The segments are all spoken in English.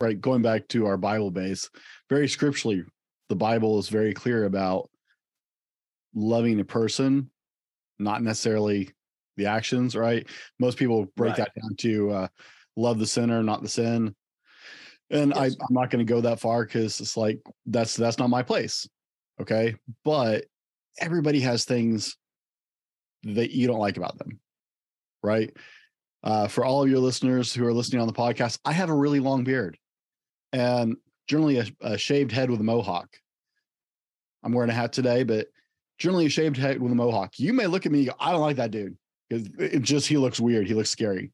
right? Going back to our Bible base, very scripturally, the Bible is very clear about loving a person, not necessarily the actions, right? Most people break Right. that down to uh, love the sinner, not the sin. And I, i'm not going to go that far because it's like that's that's not my place. Okay. But everybody has things that you don't like about them. Right. Uh, for all of your listeners who are listening on the podcast, I have a really long beard and generally a, a shaved head with a mohawk. I'm wearing a hat today, but generally a shaved head with a mohawk. You may look at me, and go, I don't like that dude because it just he looks weird. He looks scary.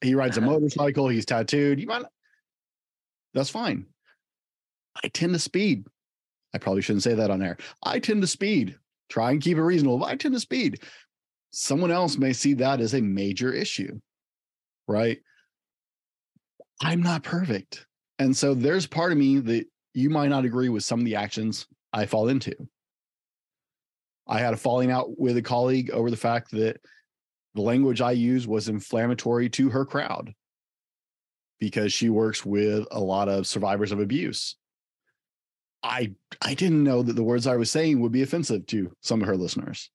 He rides a uh-huh. motorcycle. He's tattooed. You might. That's fine. I tend to speed. I probably shouldn't say that on air. I tend to speed. Try and keep it reasonable. But I tend to speed. Someone else may see that as a major issue, right? I'm not perfect. And so there's part of me that you might not agree with some of the actions I fall into. I had a falling out with a colleague over the fact that the language I used was inflammatory to her crowd because she works with a lot of survivors of abuse. I I didn't know that the words I was saying would be offensive to some of her listeners.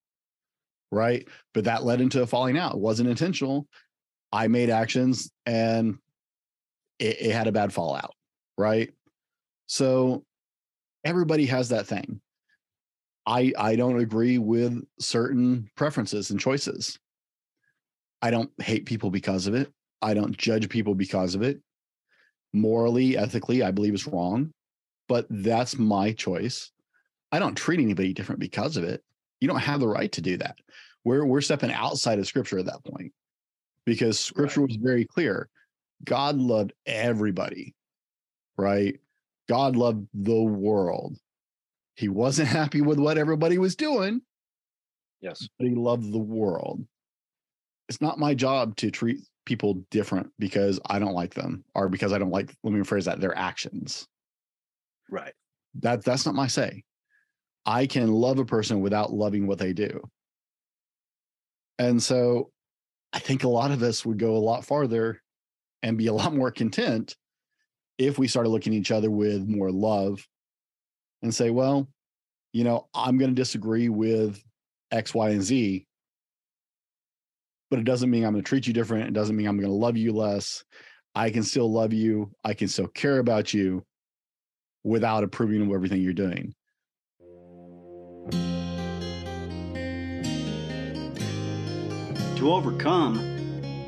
Right? But that led into a falling out. It wasn't intentional. I made actions and it, it had a bad fallout, right? So everybody has that thing. I I don't agree with certain preferences and choices. I don't hate people because of it. I don't judge people because of it. Morally, ethically, I believe it's wrong, but that's my choice. I don't treat anybody different because of it. You don't have the right to do that. We're we're stepping outside of scripture at that point because scripture was very clear. God loved everybody, right? God loved the world. He wasn't happy with what everybody was doing, Yes. but he loved the world. It's not my job to treat people different because I don't like them or because I don't like, let me rephrase that, their actions. Right. That that's not my say. I can love a person without loving what they do. And so I think a lot of us would go a lot farther and be a lot more content if we started looking at each other with more love and say, well, you know, I'm going to disagree with X, Y, and Z, but it doesn't mean I'm going to treat you different. It doesn't mean I'm going to love you less. I can still love you. I can still care about you without approving of everything you're doing. To overcome,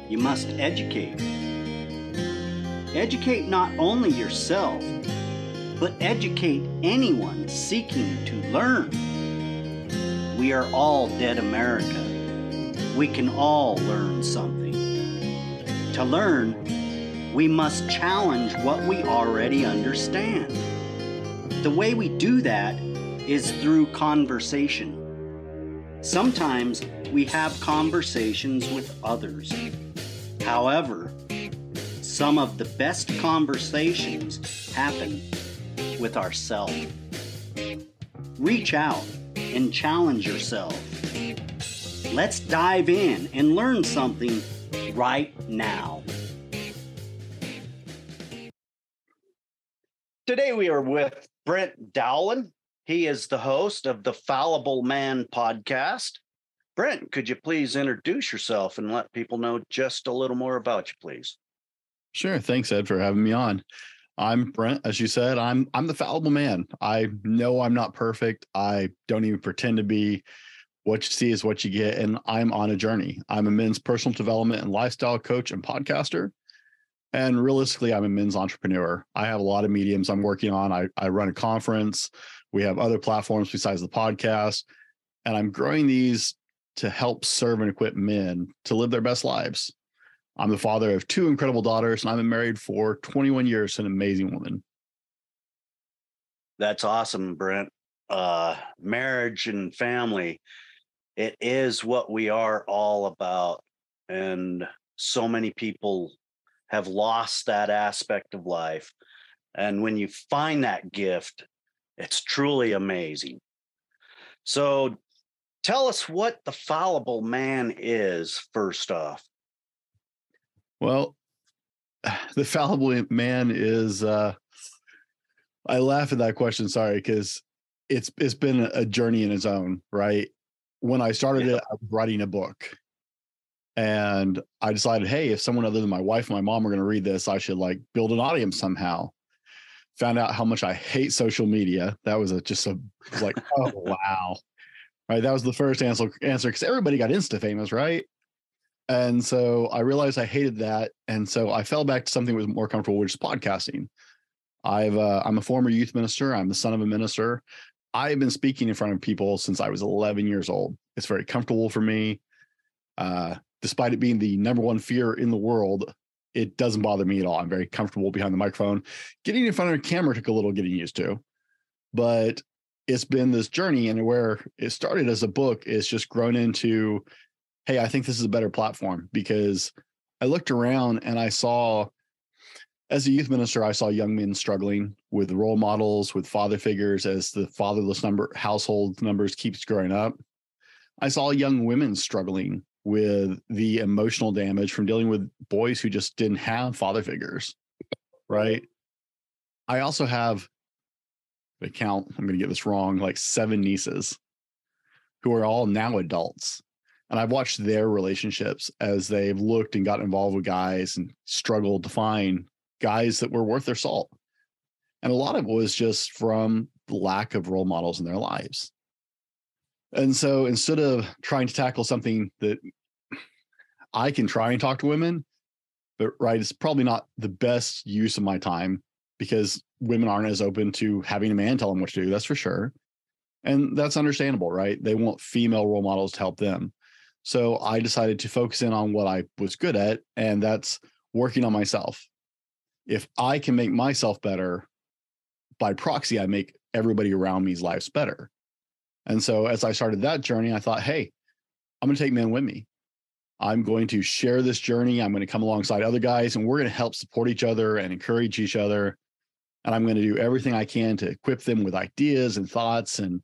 you must educate. Educate not only yourself, but educate anyone seeking to learn. We are all dead America. We can all learn something. To learn, we must challenge what we already understand. The way we do that is through conversation. Sometimes we have conversations with others. However, some of the best conversations happen with ourselves. Reach out and challenge yourself. Let's dive in and learn something right now. Today we are with Brent Dowlen. He is the host of the Fallible Man podcast. Brent, could you please introduce yourself and let people know just a little more about you, please? Sure. Thanks, Ed, for having me on. I'm Brent, as you said. I'm I'm the fallible man. I know I'm not perfect. I don't even pretend to be. What you see is what you get, and I'm on a journey. I'm a men's personal development and lifestyle coach and podcaster. And realistically, I'm a men's entrepreneur. I have a lot of mediums I'm working on. I, I run a conference. We have other platforms besides the podcast. And I'm growing these to help serve and equip men to live their best lives. I'm the father of two incredible daughters, and I've been married for 21 years to an amazing woman. That's awesome, Brent. Uh, marriage and family, it is what we are all about. And so many people have lost that aspect of life. And when you find that gift, it's truly amazing. So tell us what the fallible man is, first off. Well, the fallible man is uh I laugh at that question, sorry, because it's it's been a journey in its own, right? When I started yeah. it, I was writing a book. And I decided, hey, if someone other than my wife and my mom are going to read this, I should like build an audience somehow. Found out how much I hate social media. That was a just a like, oh wow. Right. That was the first answer answer because everybody got insta famous, right? And so I realized I hated that. And so I fell back to something that was more comfortable, which is podcasting. I've uh, I'm a former youth minister. I'm the son of a minister. I've been speaking in front of people since I was 11 years old. It's very comfortable for me. Uh, despite it being the number one fear in the world, it doesn't bother me at all. I'm very comfortable behind the microphone. Getting in front of a camera took a little getting used to, but it's been this journey. And where it started as a book, it's just grown into, hey, I think this is a better platform because I looked around and I saw as a youth minister, I saw young men struggling with role models, with father figures as the fatherless number household numbers keeps growing up. I saw young women struggling with the emotional damage from dealing with boys who just didn't have father figures. Right. I also have the count, I'm going to get this wrong, like seven nieces who are all now adults. And I've watched their relationships as they've looked and got involved with guys and struggled to find guys that were worth their salt. And a lot of it was just from lack of role models in their lives. And so instead of trying to tackle something that I can try and talk to women, but right, it's probably not the best use of my time because women aren't as open to having a man tell them what to do. That's for sure. And that's understandable, right? They want female role models to help them. So I decided to focus in on what I was good at, and that's working on myself if I can make myself better, by proxy, I make everybody around me's lives better. And so as I started that journey, I thought, hey, I'm going to take men with me. I'm going to share this journey. I'm going to come alongside other guys and we're going to help support each other and encourage each other. And I'm going to do everything I can to equip them with ideas and thoughts and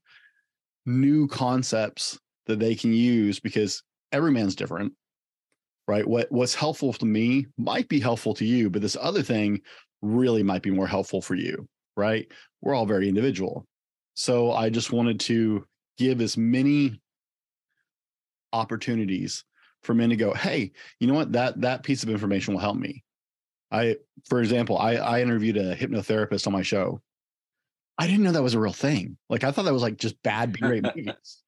new concepts that they can use because every man's different right? What what's helpful to me might be helpful to you, but this other thing really might be more helpful for you, right? We're all very individual. So I just wanted to give as many opportunities for men to go, hey, you know what? That that piece of information will help me. I, for example, I I interviewed a hypnotherapist on my show. I didn't know that was a real thing. Like I thought that was like just bad B-grade movies.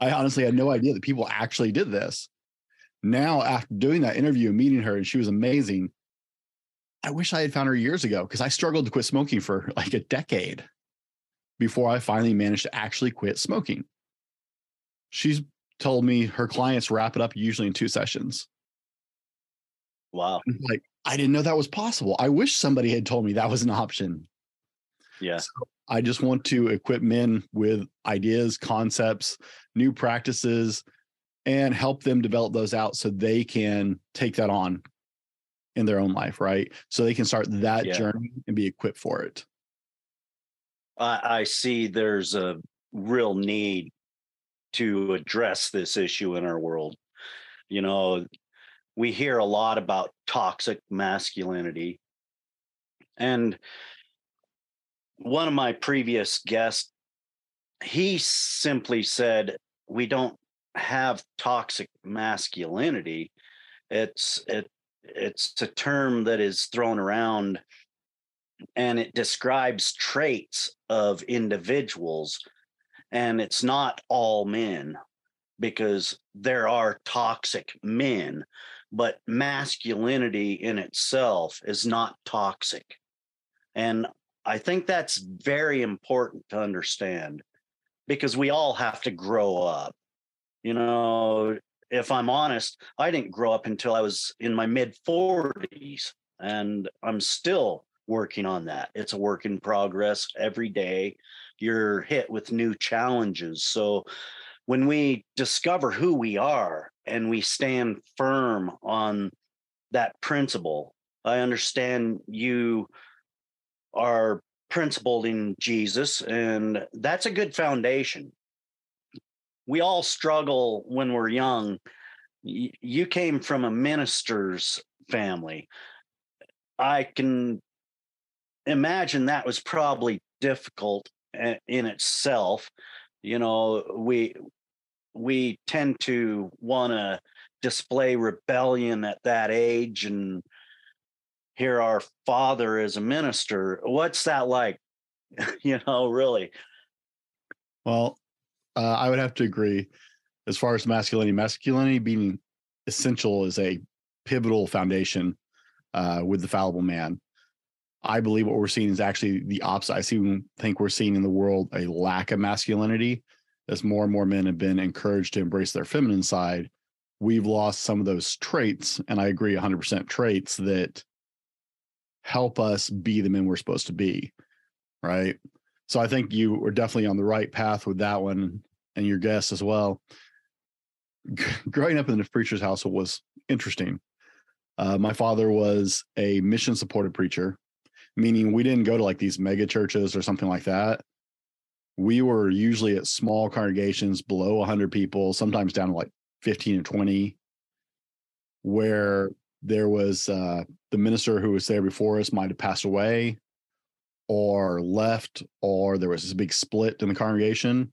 I honestly had no idea that people actually did this. Now after doing that interview and meeting her and she was amazing i wish i had found her years ago because i struggled to quit smoking for like a decade before i finally managed to actually quit smoking. She's told me her clients wrap it up usually in two sessions. Wow. Like i didn't know that was possible. I wish somebody had told me that was an option. Yeah. So i just want to equip men with ideas concepts new practices and help them develop those out so they can take that on in their own life, right? So they can start that yeah. journey and be equipped for it. I, I see there's a real need to address this issue in our world. You know, we hear a lot about toxic masculinity. And one of my previous guests, he simply said, we don't have toxic masculinity. It's it it's a term that is thrown around and it describes traits of individuals and it's not all men because there are toxic men but masculinity in itself is not toxic. And i think that's very important to understand because we all have to grow up you know, if I'm honest, I didn't grow up until I was in my mid 40s, and I'm still working on that. It's a work in progress every day. You're hit with new challenges. So when we discover who we are and we stand firm on that principle, I understand you are principled in Jesus, and that's a good foundation we all struggle when we're young. you came from a minister's family. I can imagine that was probably difficult eh, in itself. You know, we we tend to want to display rebellion at that age and here our father is a minister. What's that like? You know really. Well uh, i would have to agree. As far as masculinity masculinity being essential is a pivotal foundation uh, with the fallible man. I believe what we're seeing is actually the opposite. I see, think we're seeing in the world a lack of masculinity. As more and more men have been encouraged to embrace their feminine side, we've lost some of those traits. And I agree 100% traits that help us be the men we're supposed to be. Right. So I think you were definitely on the right path with that one and your guess as well. Growing up in the preacher's household was interesting. Uh, my father was a mission supported preacher, meaning we didn't go to like these mega churches or something like that we were usually at small congregations below 100 people, sometimes down to like 15 or 20, where there was uh, the minister who was there before us might have passed away or left, or there was this big split in the congregation.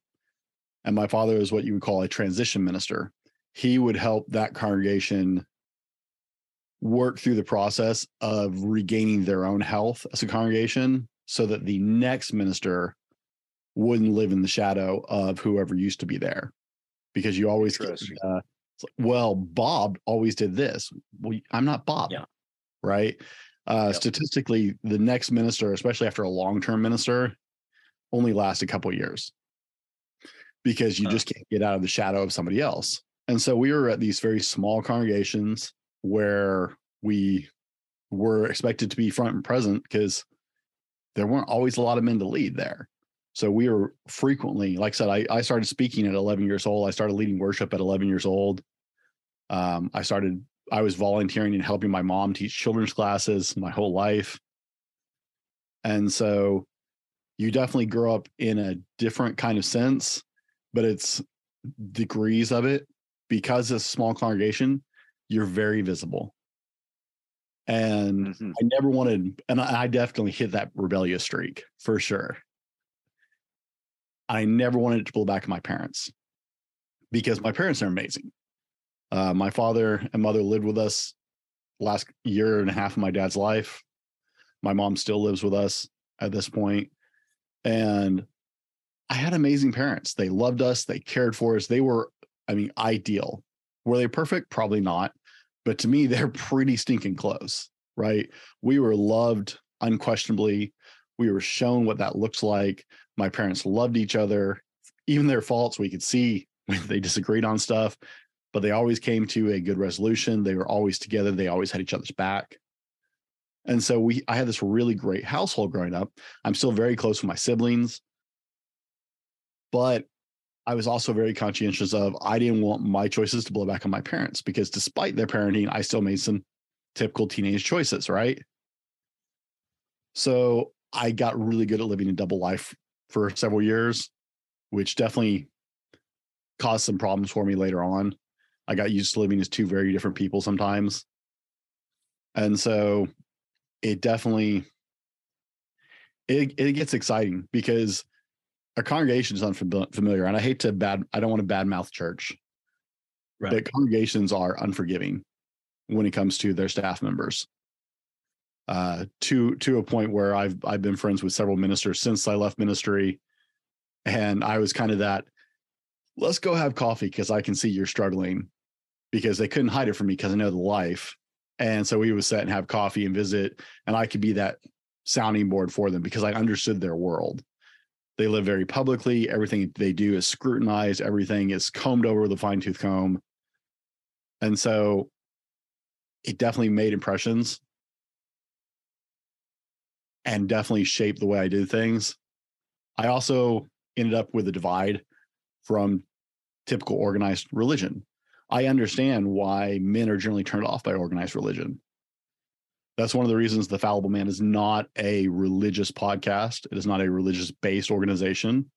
And my father is what you would call a transition minister. He would help that congregation work through the process of regaining their own health as a congregation so that the next minister wouldn't live in the shadow of whoever used to be there because you always get, uh, well bob always did this well i'm not bob yeah. right uh, yep. statistically the next minister especially after a long-term minister only lasts a couple years because you huh. just can't get out of the shadow of somebody else and so we were at these very small congregations where we were expected to be front and present because there weren't always a lot of men to lead there so we were frequently, like I said, I, I started speaking at 11 years old. I started leading worship at 11 years old. Um, I started, I was volunteering and helping my mom teach children's classes my whole life. And so you definitely grow up in a different kind of sense, but it's degrees of it because it's a small congregation, you're very visible. And mm-hmm. I never wanted, and I definitely hit that rebellious streak for sure. I never wanted to pull back on my parents because my parents are amazing. Uh, my father and mother lived with us last year and a half of my dad's life. My mom still lives with us at this point, and I had amazing parents. They loved us. They cared for us. They were, I mean, ideal. Were they perfect? Probably not. But to me, they're pretty stinking close, right? We were loved unquestionably. We were shown what that looks like. My parents loved each other, even their faults. We could see when they disagreed on stuff, but they always came to a good resolution. They were always together. They always had each other's back. And so we, I had this really great household growing up. I'm still very close with my siblings, but I was also very conscientious of I didn't want my choices to blow back on my parents because despite their parenting, I still made some typical teenage choices, right? So I got really good at living a double life for several years, which definitely caused some problems for me later on. I got used to living as two very different people sometimes. And so it definitely it it gets exciting because a congregation is unfamiliar and I hate to bad I don't want to badmouth church. Right. But congregations are unforgiving when it comes to their staff members uh, to to a point where I've I've been friends with several ministers since I left ministry, and I was kind of that. Let's go have coffee because I can see you're struggling, because they couldn't hide it from me because I know the life, and so we would sit and have coffee and visit, and I could be that sounding board for them because I understood their world. They live very publicly. Everything they do is scrutinized. Everything is combed over with a fine tooth comb, and so it definitely made impressions and definitely shaped the way I did things. I also ended up with a divide from typical organized religion. I understand why men are generally turned off by organized religion. That's one of the reasons the Fallible Man is not a religious podcast. It is not a religious based organization.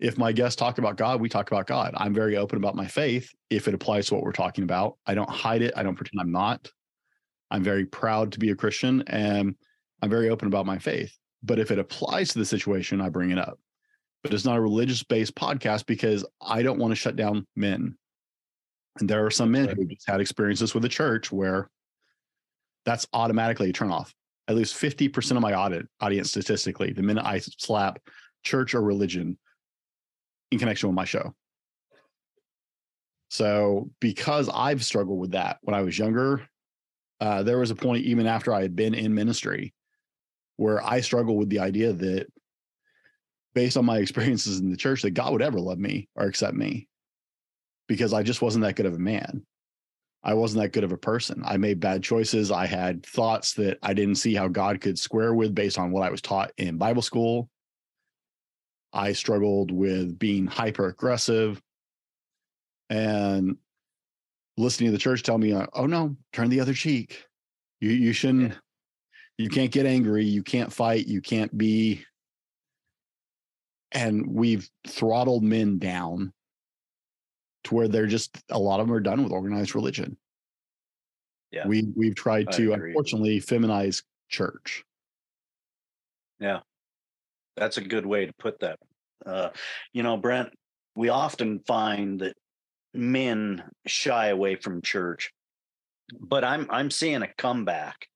If my guests talk about God, we talk about God. I'm very open about my faith if it applies to what we're talking about. I don't hide it. I don't pretend I'm not. I'm very proud to be a Christian and I'm very open about my faith. But if it applies to the situation, I bring it up. But it's not a religious based podcast because I don't want to shut down men. And there are some men who just had experiences with the church where that's automatically a turnoff. At least 50% of my audit audience statistically, the minute I slap church or religion in connection with my show. So, because I've struggled with that when I was younger, uh, there was a point even after I had been in ministry where I struggle with the idea that based on my experiences in the church, that God would ever love me or accept me because I just wasn't that good of a man. I wasn't that good of a person. I made bad choices. I had thoughts that I didn't see how God could square with based on what I was taught in Bible school. I struggled with being hyper aggressive and listening to the church tell me, oh no, turn the other cheek. You you shouldn't yeah. You can't get angry, you can't fight, you can't be and we've throttled men down to where they're just a lot of them are done with organized religion. Yeah. We we've tried I to agree. unfortunately feminize church. Yeah. That's a good way to put that. Uh, you know, Brent, we often find that men shy away from church, but I'm I'm seeing a comeback,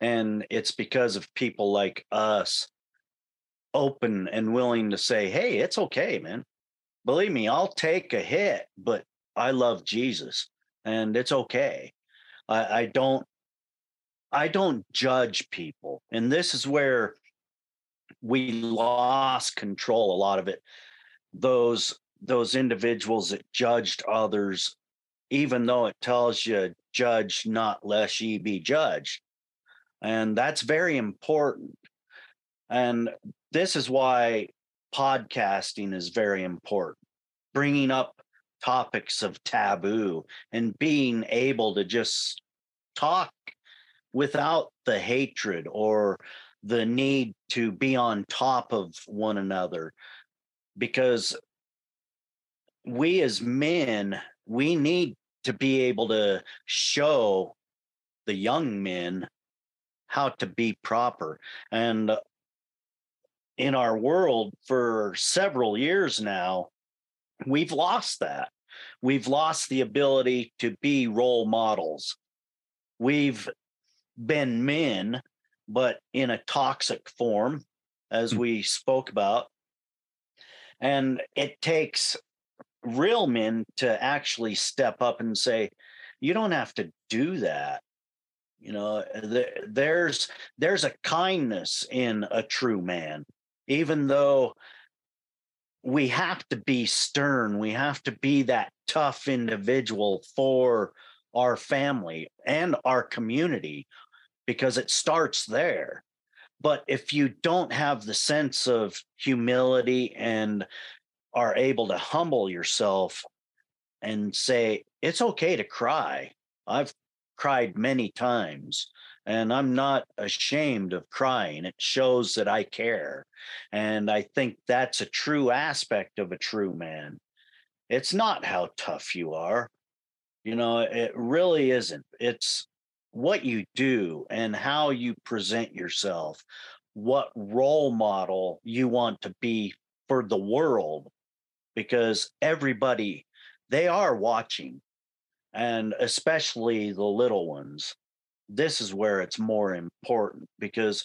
and it's because of people like us, open and willing to say, "Hey, it's okay, man. Believe me, I'll take a hit, but I love Jesus, and it's okay. I, I don't I don't judge people. And this is where we lost control a lot of it. Those those individuals that judged others, even though it tells you judge not lest ye be judged. And that's very important. And this is why podcasting is very important. Bringing up topics of taboo and being able to just talk without the hatred or the need to be on top of one another because we as men we need to be able to show the young men how to be proper and in our world for several years now we've lost that we've lost the ability to be role models we've been men but in a toxic form as mm-hmm. we spoke about and it takes real men to actually step up and say, you don't have to do that. You know, there's there's a kindness in a true man, even though we have to be stern, we have to be that tough individual for our family and our community because it starts there. But if you don't have the sense of humility and are able to humble yourself and say, it's okay to cry. I've cried many times and I'm not ashamed of crying. It shows that I care. And I think that's a true aspect of a true man. It's not how tough you are. You know, it really isn't. It's what you do and how you present yourself, what role model you want to be for the world because everybody they are watching and especially the little ones this is where it's more important because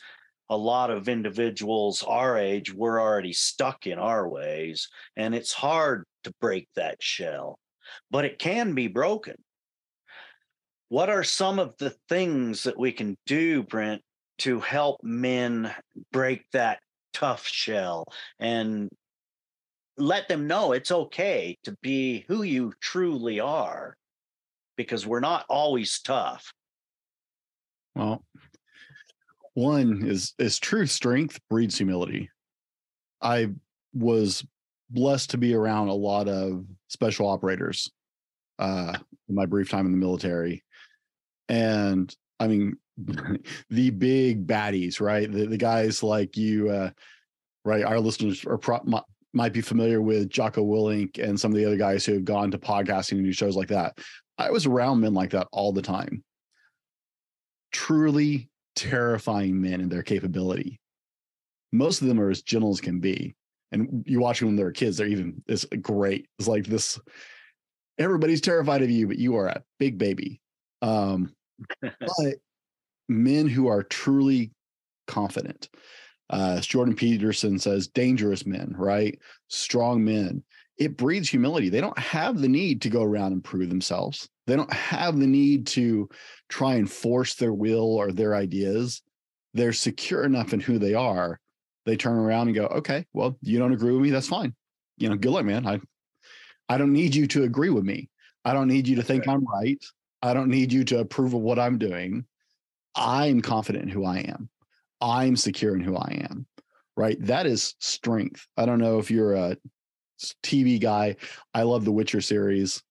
a lot of individuals our age we're already stuck in our ways and it's hard to break that shell but it can be broken. What are some of the things that we can do brent to help men break that tough shell and let them know it's okay to be who you truly are because we're not always tough. Well, one is is true strength breeds humility. I was blessed to be around a lot of special operators uh in my brief time in the military. And I mean the big baddies, right? The, the guys like you uh right our listeners are pro- might be familiar with Jocko Willink and some of the other guys who have gone to podcasting and do shows like that. I was around men like that all the time. truly terrifying men in their capability. Most of them are as gentle as can be. And you watch them when they're kids, they're even it's great. It's like this everybody's terrified of you, but you are a big baby. Um, but men who are truly confident, uh, Jordan Peterson says, dangerous men, right? Strong men. It breeds humility. They don't have the need to go around and prove themselves. They don't have the need to try and force their will or their ideas. They're secure enough in who they are. They turn around and go, okay, well, you don't agree with me. That's fine. You know, good luck, man. I, I don't need you to agree with me. I don't need you to think right. I'm right. I don't need you to approve of what I'm doing. I'm confident in who I am. I'm secure in who I am. Right. That is strength. I don't know if you're a TV guy. I love the Witcher series.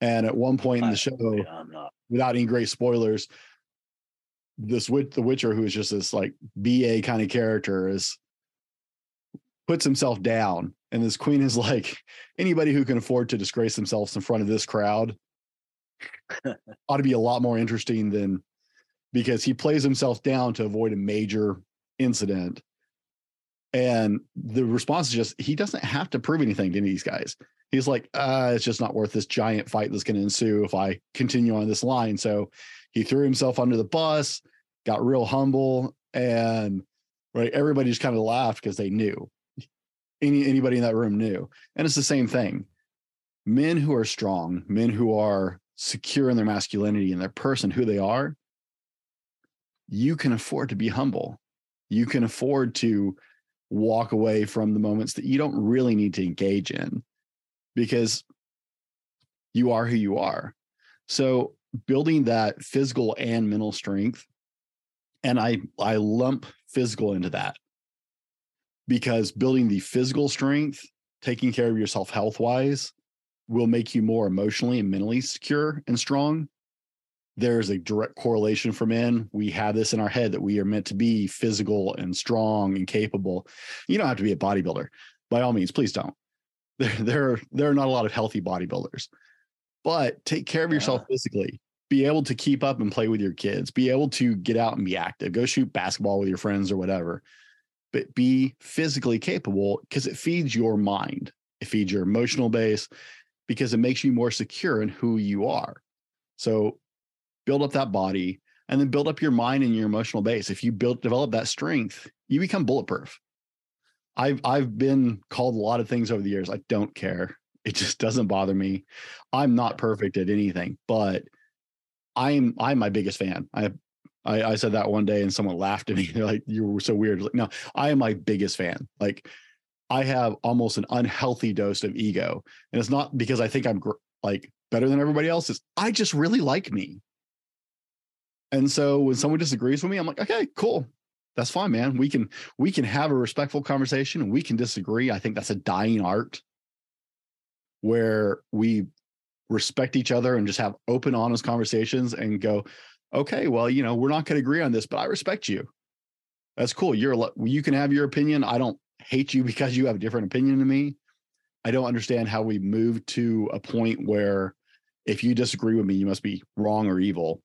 And at one point in the show, yeah, without any great spoilers, this witch, the Witcher, who is just this like BA kind of character, is puts himself down. And this queen is like, anybody who can afford to disgrace themselves in front of this crowd ought to be a lot more interesting than because he plays himself down to avoid a major incident. And the response is just he doesn't have to prove anything to these guys. He's like, uh, it's just not worth this giant fight that's going to ensue if I continue on this line. So he threw himself under the bus, got real humble, and right, everybody just kind of laughed because they knew. Any anybody in that room knew. And it's the same thing. Men who are strong, men who are secure in their masculinity and their person, who they are, you can afford to be humble. You can afford to walk away from the moments that you don't really need to engage in because you are who you are. So building that physical and mental strength and I I lump physical into that because building the physical strength, taking care of yourself health wise will make you more emotionally and mentally secure and strong there's a direct correlation for men. We have this in our head that we are meant to be physical and strong and capable. You don't have to be a bodybuilder. By all means, please don't. There, there, there are not a lot of healthy bodybuilders. But take care of yourself yeah. physically. Be able to keep up and play with your kids. Be able to get out and be active. Go shoot basketball with your friends or whatever. But be physically capable because it feeds your mind. It feeds your emotional base because it makes you more secure in who you are. So build up that body, and then build up your mind and your emotional base. If you build develop that strength, you become bulletproof. I've I've been called a lot of things over the years. I don't care. It just doesn't bother me. I'm not perfect at anything, but I'm I'm my biggest fan. I I, I said that one day and someone laughed at me. They're like, "You were so weird." Like, no, I am my biggest fan. Like, I have almost an unhealthy dose of ego, and it's not because I think I'm gr- like better than everybody else. Is I just really like me. And so when someone disagrees with me, I'm like, okay, cool. That's fine, man. We can we can have a respectful conversation and we can disagree. I think that's a dying art where we respect each other and just have open, honest conversations and go, okay, well, you know, we're not going to agree on this, but I respect you. That's cool. You're you can have your opinion. I don't hate you because you have a different opinion than me. I don't understand how we move to a point where if you disagree with me, you must be wrong or evil.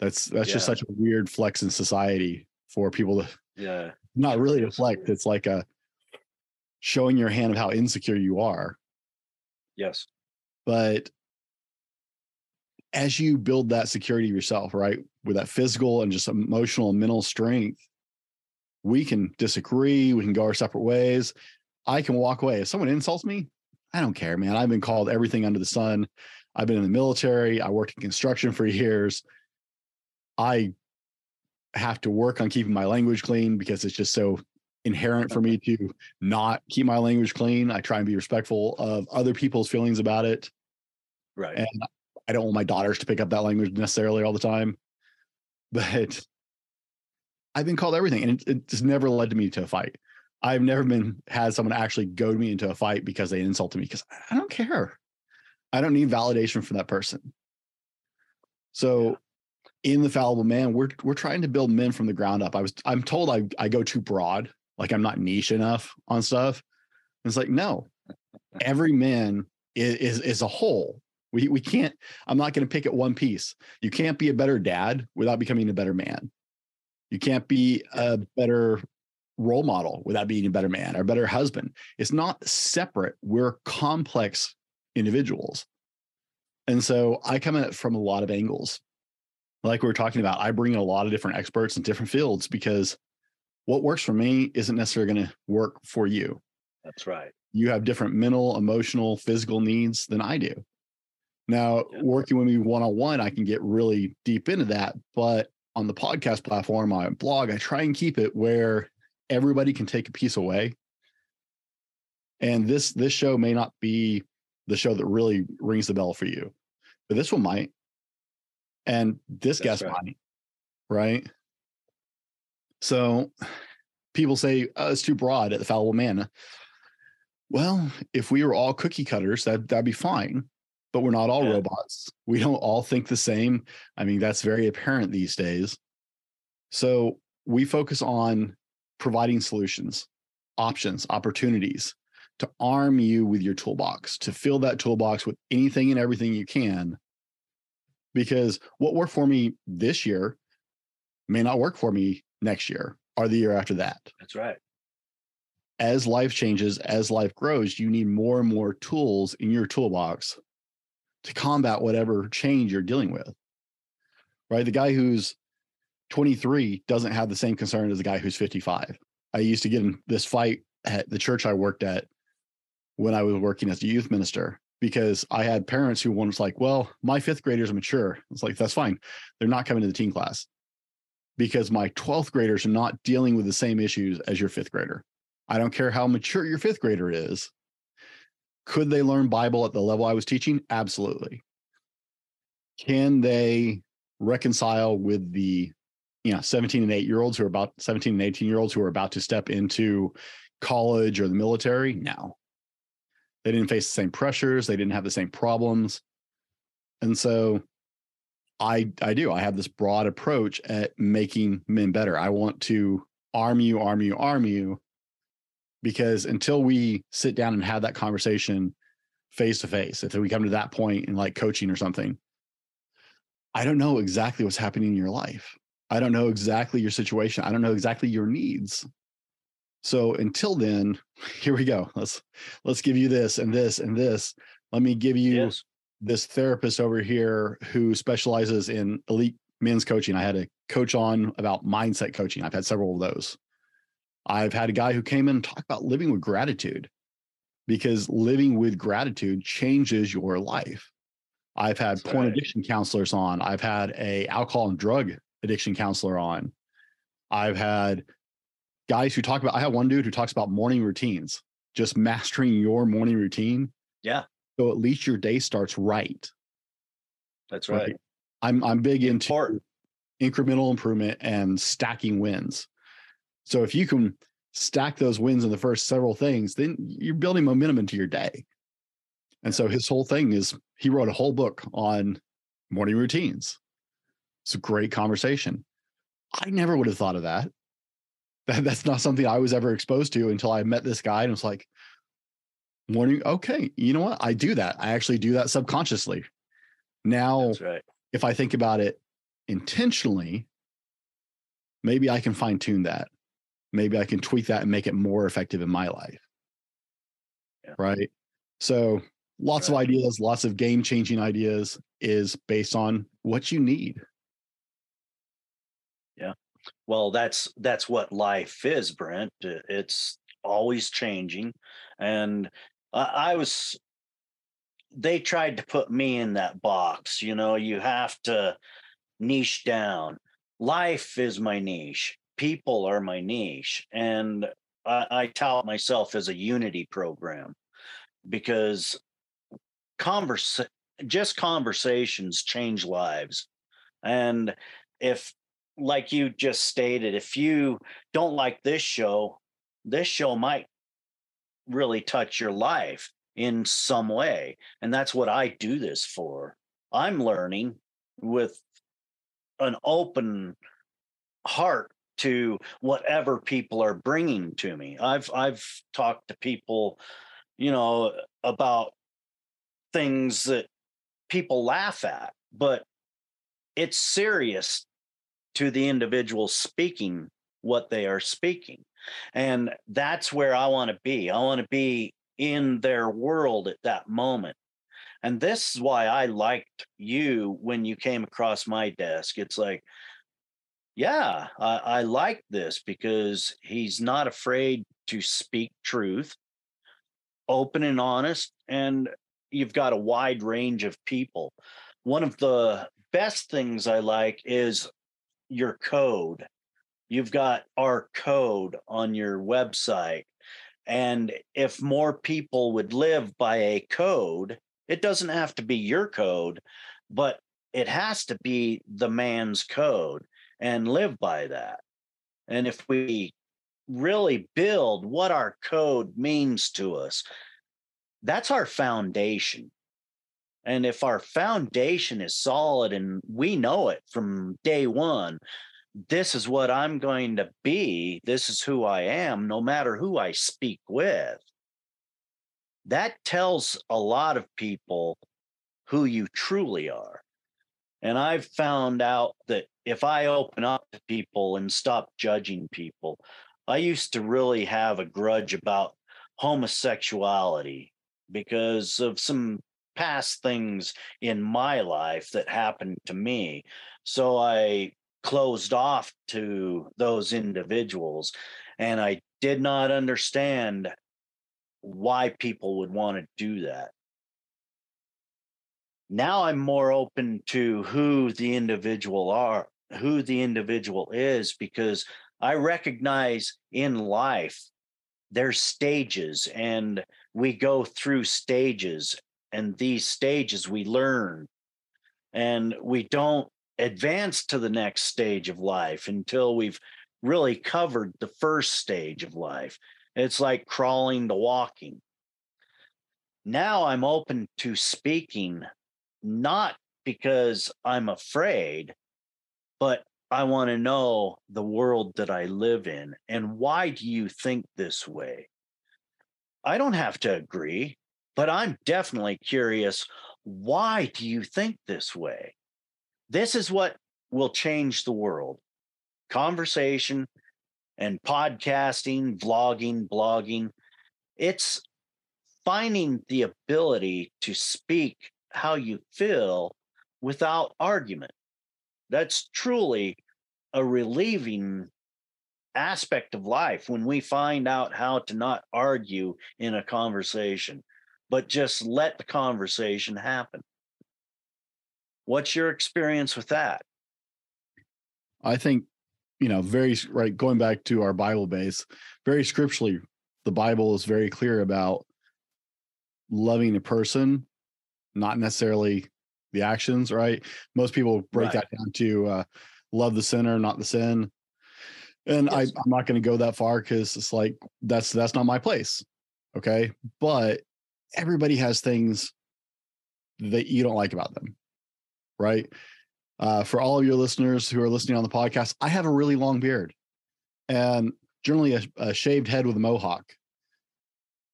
That's that's yeah. just such a weird flex in society for people to yeah not really reflect. It's like a showing your hand of how insecure you are. Yes. But as you build that security yourself, right, with that physical and just emotional and mental strength, we can disagree, we can go our separate ways. I can walk away. If someone insults me, I don't care, man. I've been called everything under the sun. I've been in the military. I worked in construction for years. I have to work on keeping my language clean because it's just so inherent for me to not keep my language clean. I try and be respectful of other people's feelings about it. Right. And I don't want my daughters to pick up that language necessarily all the time. But I've been called everything and it, it's never led to me to a fight. I've never been had someone actually goad me into a fight because they insulted me because I don't care. I don't need validation from that person. So in the fallible man, we're we're trying to build men from the ground up. I was I'm told I I go too broad, like I'm not niche enough on stuff. And it's like no, every man is, is is a whole. We we can't. I'm not going to pick at one piece. You can't be a better dad without becoming a better man. You can't be a better role model without being a better man or better husband. It's not separate. We're complex individuals. And so I come at it from a lot of angles. Like we were talking about, I bring in a lot of different experts in different fields because what works for me isn't necessarily going to work for you. That's right. You have different mental, emotional, physical needs than I do. Now, yeah. working with me one on one, I can get really deep into that. But on the podcast platform, my blog, I try and keep it where everybody can take a piece away. And this this show may not be the show that really rings the bell for you, but this one might. And this That's guest right. right? So people say oh, it's too broad at the fallible man. Well, if we were all cookie cutters, that that'd be fine. But we're not all yeah. robots. We don't all think the same. I mean, that's very apparent these days. So we focus on providing solutions, options, opportunities to arm you with your toolbox, to fill that toolbox with anything and everything you can. Because what worked for me this year may not work for me next year or the year after that. That's right. As life changes, as life grows, you need more and more tools in your toolbox to combat whatever change you're dealing with. Right? The guy who's 23 doesn't have the same concern as the guy who's 55. I used to get in this fight at the church I worked at when I was working as a youth minister because I had parents who was like, well, my fifth graders are mature. It's like, that's fine. They're not coming to the teen class because my 12th graders are not dealing with the same issues as your fifth grader. I don't care how mature your fifth grader is. Could they learn Bible at the level I was teaching? Absolutely. Can they reconcile with the you know 17 and 8 year olds who are about 17 and 18 year olds who are about to step into college or the military? No. They didn't face the same pressures, they didn't have the same problems. And so I I do. I have this broad approach at making men better. I want to arm you, arm you, arm you, because until we sit down and have that conversation face to face, if we come to that point in like coaching or something, I don't know exactly what's happening in your life. I don't know exactly your situation. I don't know exactly your needs. So until then, here we go. Let's let's give you this and this and this. Let me give you yes this therapist over here who specializes in elite men's coaching. I had a coach on about mindset coaching. I've had several of those. I've had a guy who came in and talked about living with gratitude because living with gratitude changes your life. I've had That's porn right. addiction counselors on. I've had a alcohol and drug addiction counselor on. I've had guys who talk about I have one dude who talks about morning routines, just mastering your morning routine. Yeah. So at least your day starts right. That's right. right? I'm I'm big into incremental improvement and stacking wins. So if you can stack those wins in the first several things, then you're building momentum into your day. And so his whole thing is he wrote a whole book on morning routines. It's a great conversation. I never would have thought of that. That. That's not something I was ever exposed to until I met this guy and was like, morning okay you know what i do that i actually do that subconsciously now right. if i think about it intentionally maybe i can fine tune that maybe i can tweak that and make it more effective in my life yeah. right so lots right. of ideas lots of game changing ideas is based on what you need well that's that's what life is brent it's always changing and I was they tried to put me in that box. You know, you have to niche down. Life is my niche. People are my niche. And I, I tout myself as a unity program because converse just conversations change lives. And if like you just stated, if you don't like this show, this show might really touch your life in some way. And that's what I do this for. I'm learning with an open heart to whatever people are bringing to me. I've I've talked to people, you know, about things that people laugh at, but it's serious to the individual speaking what they are speaking. And that's where I want to be. I want to be in their world at that moment. And this is why I liked you when you came across my desk. It's like, yeah, I, I like this because he's not afraid to speak truth, open and honest, and you've got a wide range of people. One of the best things I like is your code. You've got our code on your website. And if more people would live by a code, it doesn't have to be your code, but it has to be the man's code and live by that. And if we really build what our code means to us, that's our foundation. And if our foundation is solid and we know it from day one, this is what I'm going to be, this is who I am, no matter who I speak with. That tells a lot of people who you truly are. And I've found out that if I open up to people and stop judging people, I used to really have a grudge about homosexuality because of some past things in my life that happened to me. So I closed off to those individuals and I did not understand why people would want to do that. Now I'm more open to who the individual are, who the individual is, because I recognize in life there's stages and we go through stages and these stages we learn and we don't advance to the next stage of life until we've really covered the first stage of life. It's like crawling to walking. Now i'm open to speaking not because i'm afraid but i want to know the world that i live in and why do you think this way? I don't have to agree but I'm definitely curious why do you think this way? This is what will change the world conversation and podcasting, vlogging, blogging. It's finding the ability to speak how you feel without argument. That's truly a relieving aspect of life when we find out how to not argue in a conversation but just let the conversation happen. What's your experience with that? I think, you know, very right, going back to our Bible base, very scripturally, the Bible is very clear about loving a person, not necessarily the actions, right? Most people break right. that down to uh, love the sinner, not the sin. And yes. I, I'm not going to go that far because it's like that's that's not my place. Okay. But everybody has things that you don't like about them, right? Uh, for all of your listeners who are listening on the podcast, I have a really long beard and generally a, a shaved head with a mohawk.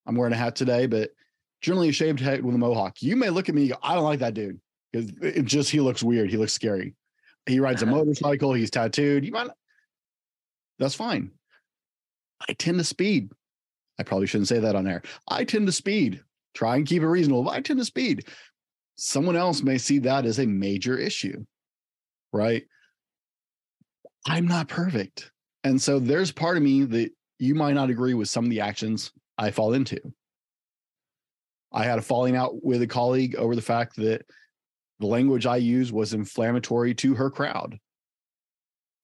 I'm wearing a hat today, but generally a shaved head with a mohawk. You may look at me, and go, I don't like that dude because it just he looks weird. He looks scary. He rides a motorcycle. He's tattooed. You might. That's fine. I tend to speed. I probably shouldn't say that on air. I tend to speed try and keep it reasonable. I tend to speed. Someone else may see that as a major issue, right? I'm not perfect. And so there's part of me that you might not agree with some of the actions I fall into. I had a falling out with a colleague over the fact that the language I used was inflammatory to her crowd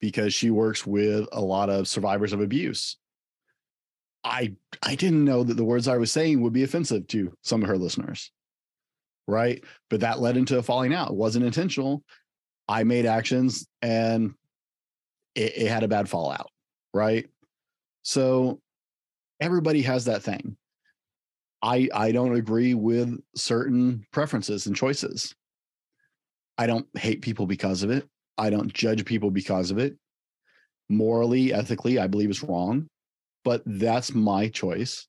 because she works with a lot of survivors of abuse. I I didn't know that the words I was saying would be offensive to some of her listeners. Right. But that led into a falling out. It wasn't intentional. I made actions and it, it had a bad fallout. Right. So everybody has that thing. I I don't agree with certain preferences and choices. I don't hate people because of it. I don't judge people because of it. Morally, ethically, I believe it's wrong but that's my choice.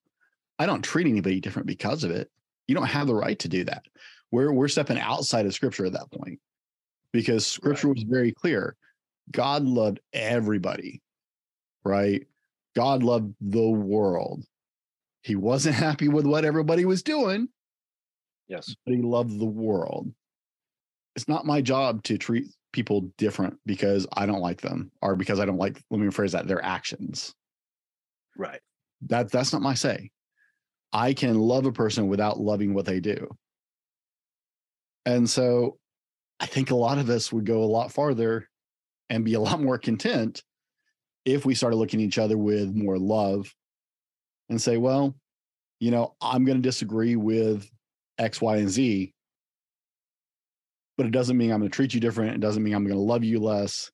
I don't treat anybody different because of it. You don't have the right to do that. we're we're stepping outside of scripture at that point because scripture Right. was very clear god loved everybody right god loved the world he wasn't happy with what everybody was doing Yes. but he loved the world it's not my job to treat people different because i don't like them or because i don't like let me rephrase that their actions Right. that that's not my say. I can love a person without loving what they do. And so i think a lot of us would go a lot farther and be a lot more content if we started looking at each other with more love and say well you know i'm going to disagree with x y and z. But it doesn't mean i'm going to treat you different. It doesn't mean i'm going to love you less.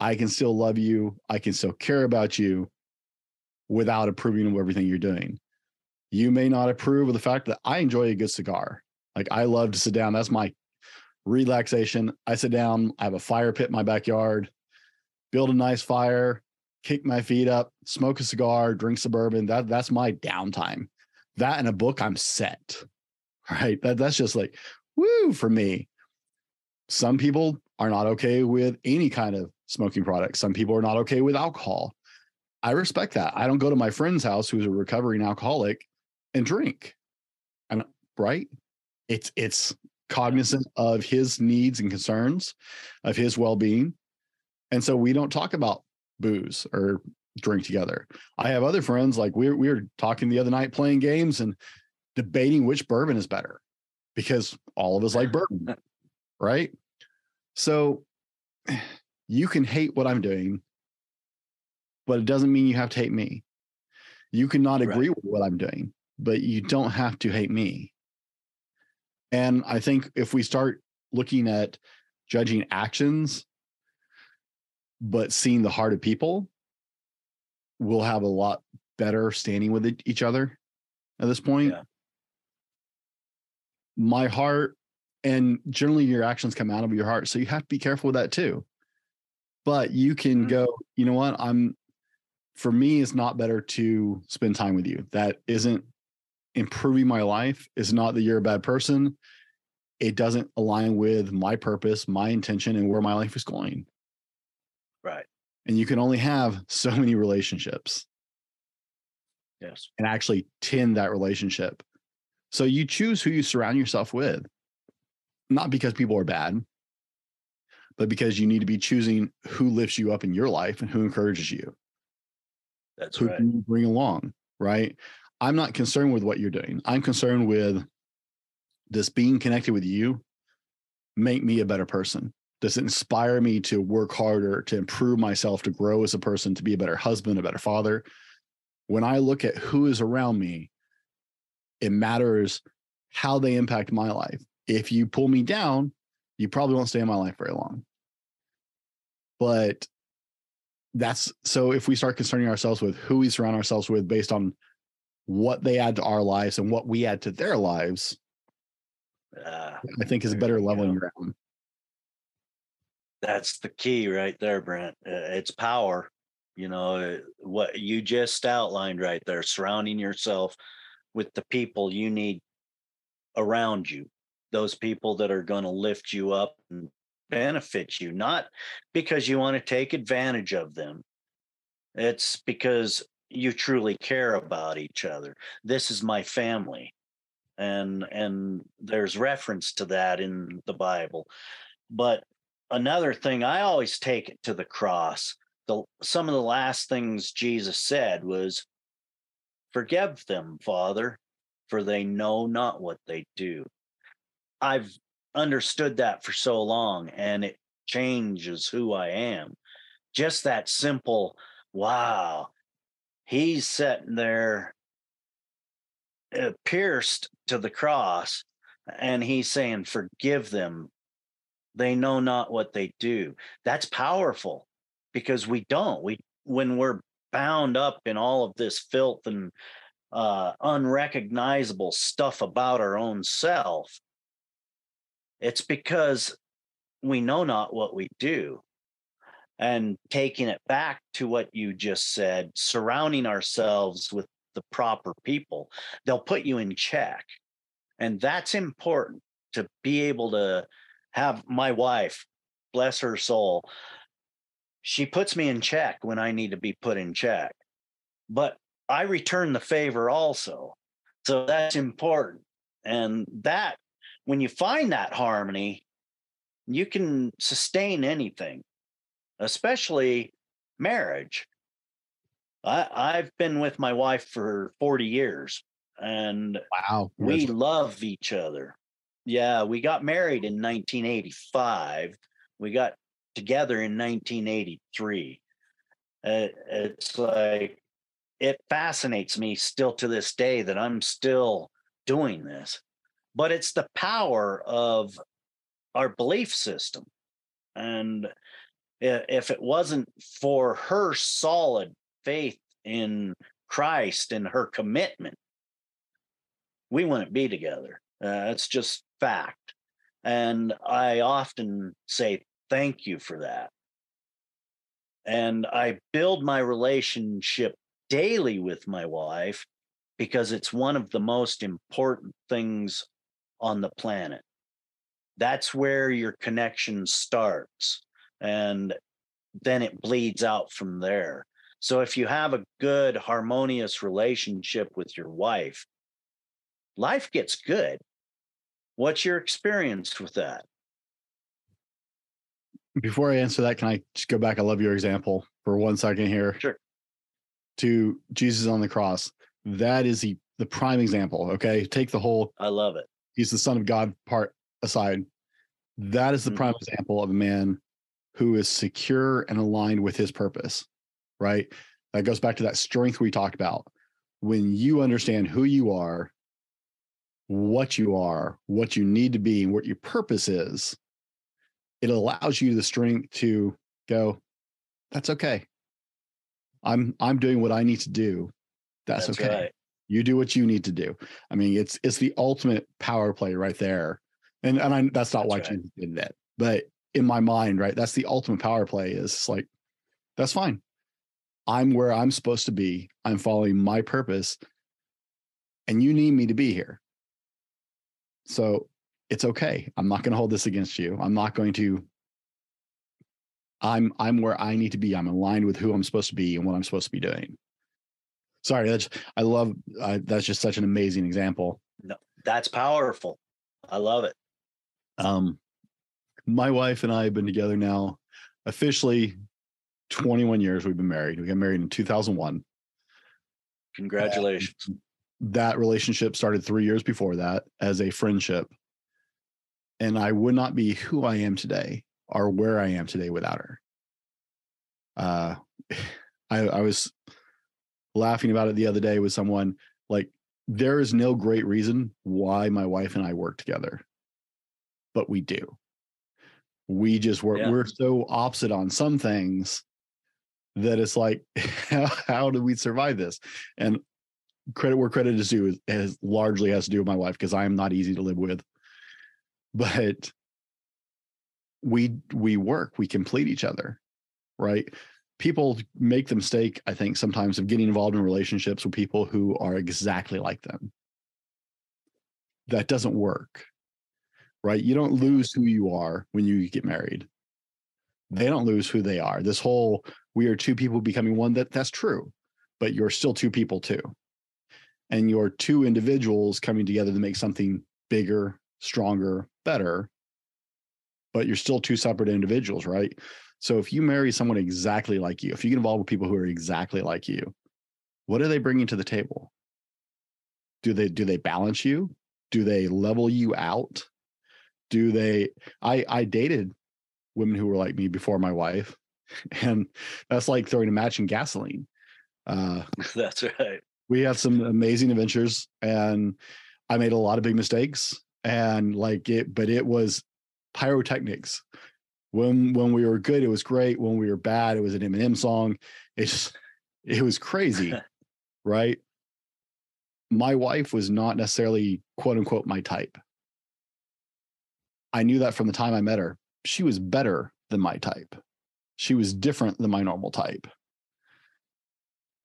I can still love you. I can still care about you without approving of everything you're doing. You may not approve of the fact that I enjoy a good cigar. Like I love to sit down. That's my relaxation. I sit down, I have a fire pit in my backyard, build a nice fire, kick my feet up, smoke a cigar, drink some bourbon. That that's my downtime. That and a book, I'm set. Right. That that's just like woo for me. Some people are not okay with any kind of smoking product. Some people are not okay with alcohol. I respect that. I don't go to my friend's house who's a recovering alcoholic and drink. And uh, right? It's it's cognizant of his needs and concerns, of his well-being. And so we don't talk about booze or drink together. I have other friends like we we were talking the other night playing games and debating which bourbon is better because all of us like bourbon, right? So you can hate what I'm doing but it doesn't mean you have to hate me. You cannot agree Right. with what I'm doing, but you don't have to hate me. And I think if we start looking at judging actions, but seeing the heart of people, we'll have a lot better standing with each other at this point. Yeah. My heart and generally your actions come out of your heart. So you have to be careful with that too. But you can Mhm. go, you know what? I'm for me, it's not better to spend time with you. That isn't improving my life. It's not that you're a bad person. It doesn't align with my purpose, my intention, and where my life is going. Right. And you can only have so many relationships Yes. and actually tend that relationship. So you choose who you surround yourself with, not because people are bad, but because you need to be choosing who lifts you up in your life and who encourages you. That's who right. can you bring along, right? I'm not concerned with what you're doing. I'm concerned with does being connected with you make me a better person? Does it inspire me to work harder, to improve myself, to grow as a person, to be a better husband, a better father? When I look at who is around me, it matters how they impact my life. If you pull me down, you probably won't stay in my life very long. But that's so if we start concerning ourselves with who we surround ourselves with based on what they add to our lives and what we add to their lives, Ah, I think is a better leveling ground. that's the key right there, Brent. Uh, It's power. You know, uh, what you just outlined right there, surrounding yourself with the people you need around you, those people that are going to lift you up and benefit you, not because you want to take advantage of them. It's because you truly care about each other. This is my family. And and there's reference to that in the Bible. But another thing, I always take it to the cross. The some of the last things Jesus said was, "Forgive them, Father, for they know not what they do." I've understood that for so long, and it changes who I am. Just that simple. Wow, he's sitting there, uh, pierced to the cross, and he's saying, "Forgive them." they know not what they do that's powerful because we don't we when we're bound up in all of this filth and uh unrecognizable stuff about our own self it's because we know not what we do and taking it back to what you just said surrounding ourselves with the proper people they'll put you in check and that's important to be able to have my wife, bless her soul, she puts me in check when I need to be put in check. But I return the favor also. So that's important. And that, when you find that harmony, you can sustain anything, especially marriage. I, I've been with my wife for 40 years and Wow. we love each other. Yeah, we got married in 1985. We got together in 1983. Uh, it's like it fascinates me still to this day that I'm still doing this. But it's the power of our belief system. And if it wasn't for her solid faith in Christ and her commitment, we wouldn't be together. Uh, it's just fact. And I often say thank you for that. And I build my relationship daily with my wife because it's one of the most important things on the planet. That's where your connection starts. And then it bleeds out from there. So if you have a good, harmonious relationship with your wife, life gets good. What's your experience with that? Before I answer that, can I just go back? I love your example for one second here. Sure. To Jesus on the cross. That is the the prime example. Okay. Take the whole I love it. He's the son of God part aside. That is the mm. prime example of a man who is secure and aligned with his purpose, right? That goes back to that strength we talked about. When you understand who you are, what you are, what you need to be, and what your purpose is, it allows you the strength to go, that's okay. I'm I'm doing what I need to do. That's, okay right. You do what you need to do. I mean it's it's the ultimate power play right there. And and I, that's not why That's right. Jesus did that. But in my mind right that's the ultimate power play is like that's fine. I'm where i'm supposed to be. I'm following my purpose. And you need me to be here. So it's okay. I'm not going to hold this against you. I'm not going to i'm i'm where i need to be. I'm aligned with who i'm supposed to be and what i'm supposed to be doing sorry that's i love uh, that's just such an amazing example no That's powerful. I love it. um my wife and i have been together now officially 21 years we've been married we got married in 2001 Congratulations. that relationship started three years before that as a friendship and i would not be who i am today or where i am today without her uh i i was laughing about it the other day with someone like there is no great reason why my wife and i work together but we do we just work Yeah. we're so opposite on some things that it's like how, how do we survive this and credit where credit is due is, has largely has to do with my wife because I am not easy to live with. But we we work, we complete each other, right? People make the mistake, I think, sometimes of getting involved in relationships with people who are exactly like them. That doesn't work, right? You don't lose who you are when you get married. They don't lose who they are. This whole we are two people becoming one that that's true, but you're still two people too and you're two individuals coming together to make something bigger, stronger, better, but you're still two separate individuals, right? So if you marry someone exactly like you, if you get involved with people who are exactly like you, what are they bringing to the table? Do they do they balance you? Do they level you out? Do they I I dated women who were like me before my wife and that's like throwing a match in gasoline. Uh That's right. we had some amazing adventures and I made a lot of big mistakes and like it, but it was pyrotechnics. When when we were good, it was great. When we were bad, it was an Eminem song. It's it was crazy, right? My wife was not necessarily quote unquote my type. I knew that from the time I met her. She was better than my type. She was different than my normal type.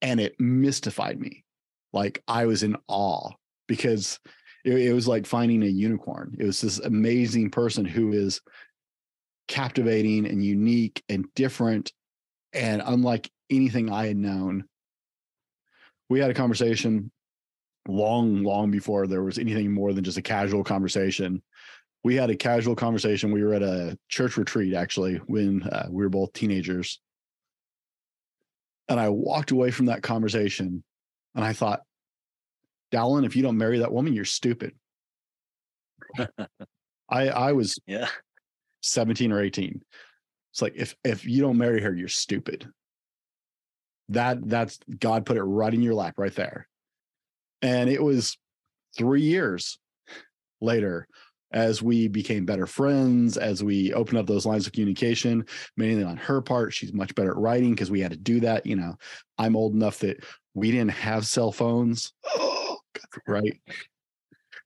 And it mystified me like I was in awe because it, it was like finding a unicorn. It was this amazing person who is captivating and unique and different and unlike anything I had known. We had a conversation long, long before there was anything more than just a casual conversation. We had a casual conversation. We were at a church retreat actually when uh, we were both teenagers. And I walked away from that conversation and I thought, Dallin, if you don't marry that woman, you're stupid. I I was Yeah. 17 or 18. It's like if if you don't marry her, you're stupid. That that's God put it right in your lap right there. And it was three years later as we became better friends, as we opened up those lines of communication, mainly on her part. She's much better at writing because we had to do that. You know, I'm old enough that we didn't have cell phones. right.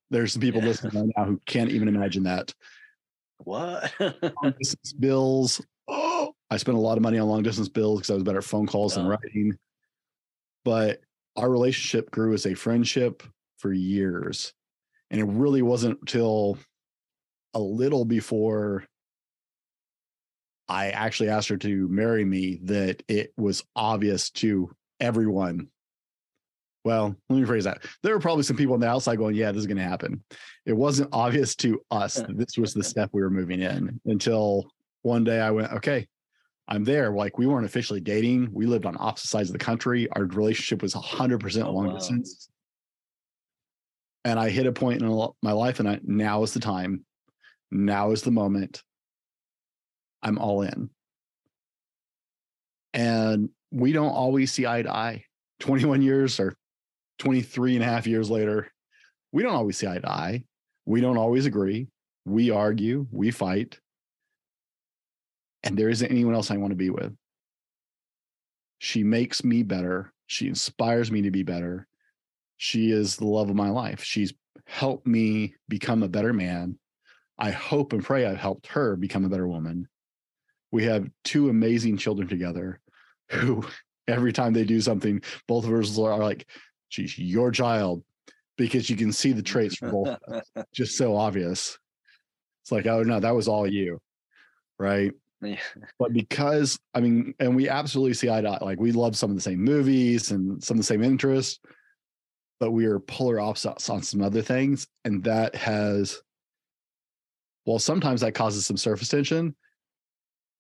There's some people Yeah. listening right now who can't even imagine that What? long distance bills. Oh, I spent a lot of money on long distance bills because I was better at phone calls than Oh. writing. But our relationship grew as a friendship for years. And it really wasn't until a little before I actually asked her to marry me that it was obvious to everyone. Well, let me phrase that. There were probably some people on the outside going, Yeah, this is going to happen. It wasn't obvious to us that this was the step we were moving in until one day I went, Okay, I'm there. Like we weren't officially dating. We lived on opposite sides of the country. Our relationship was 100% Oh, long wow. distance. And I hit a point in my life, and I, now is the time. Now is the moment. I'm all in. And we don't always see eye to eye. 21 years or 23 and a half years later, we don't always see eye to eye. We don't always agree. We argue, we fight. And there isn't anyone else I want to be with. She makes me better. She inspires me to be better. She is the love of my life. She's helped me become a better man. I hope and pray I've helped her become a better woman. We have two amazing children together who, every time they do something, both of us are like, she's your child because you can see the traits from both of us. just so obvious. It's like, oh no, that was all you. Right. Yeah. But because I mean, and we absolutely see eye to eye, like we love some of the same movies and some of the same interests, but we are polar opposites on some other things. And that has well, sometimes that causes some surface tension.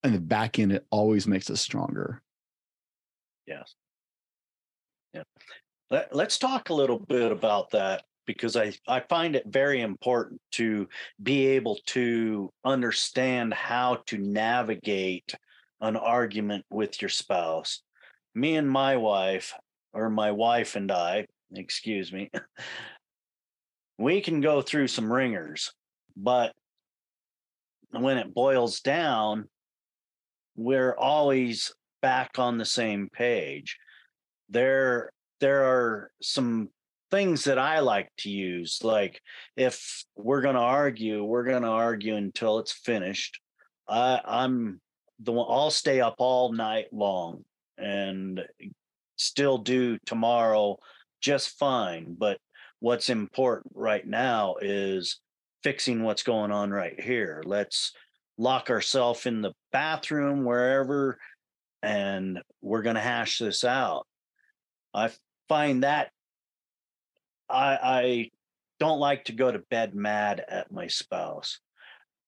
And the back end, it always makes us stronger. Yes. Yeah. Let, let's talk a little bit about that because I, I find it very important to be able to understand how to navigate an argument with your spouse. Me and my wife, or my wife and I, excuse me, we can go through some ringers, but when it boils down, we're always back on the same page. There there are some things that I like to use like if we're going to argue, we're going to argue until it's finished. I I'm the one I'll stay up all night long and still do tomorrow just fine, but what's important right now is fixing what's going on right here. Let's lock ourselves in the bathroom wherever and we're going to hash this out i find that i i don't like to go to bed mad at my spouse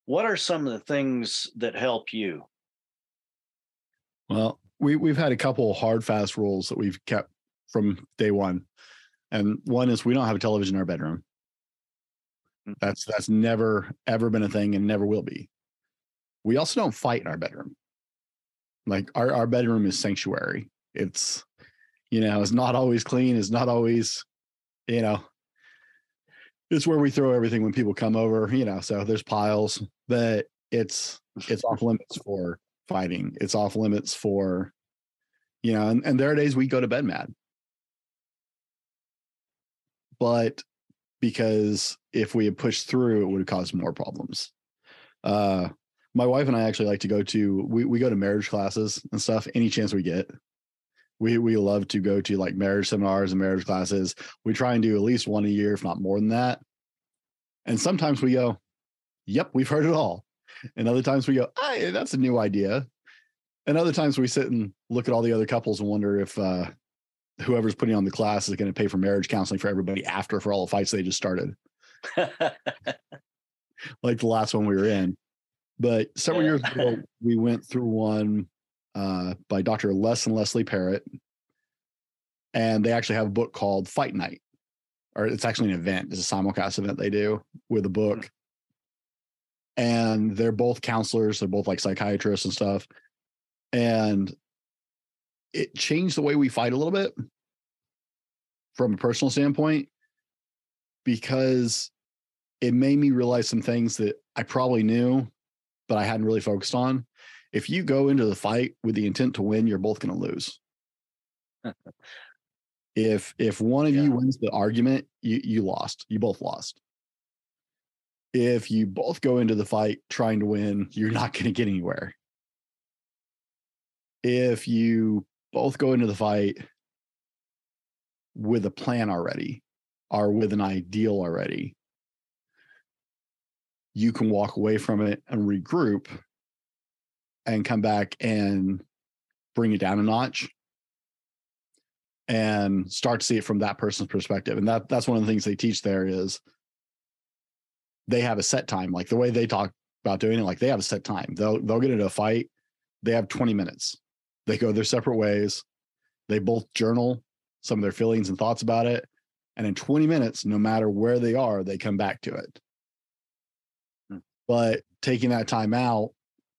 what are some of the things that help you Well, we we've had a couple hard fast rules that we've kept from day one. And one is we don't have a television in our bedroom. Mm. That's that's never ever been a thing and never will be. We also don't fight in our bedroom. Like our, our bedroom is sanctuary. It's you know, it's not always clean, it's not always, you know, it's where we throw everything when people come over, you know, so there's piles, but it's it's off limits for fighting. It's off limits for, you know, and, and there are days we go to bed mad. But because if we had pushed through, it would have caused more problems. Uh my wife and I actually like to go to we, we go to marriage classes and stuff any chance we get. We we love to go to like marriage seminars and marriage classes. We try and do at least one a year, if not more than that. And sometimes we go, yep, we've heard it all. And other times we go, hey, that's a new idea. And other times we sit and look at all the other couples and wonder if uh, whoever's putting on the class is going to pay for marriage counseling for everybody after for all the fights they just started, like the last one we were in. But several years ago, we went through one uh, by Dr. Les and Leslie Parrott, and they actually have a book called Fight Night, or it's actually an event. It's a simulcast event they do with a book, and they're both counselors. They're both like psychiatrists and stuff, and it changed the way we fight a little bit from a personal standpoint because it made me realize some things that I probably knew, but I hadn't really focused on. If you go into the fight with the intent to win, you're both going to lose. if if one of Yeah. you wins the argument, you you lost. You both lost. If you both go into the fight trying to win, you're not going to get anywhere. If you both go into the fight with a plan already or with an ideal already, you can walk away from it and regroup and come back and bring it down a notch and start to see it from that person's perspective. And that that's one of the things they teach there is they have a set time. Like the way they talk about doing it, like they have a set time. They'll they'll get into a fight. They have 20 minutes. They go their separate ways. They both journal some of their feelings and thoughts about it. And in 20 minutes, no matter where they are, they come back to it. Hmm. But taking that time out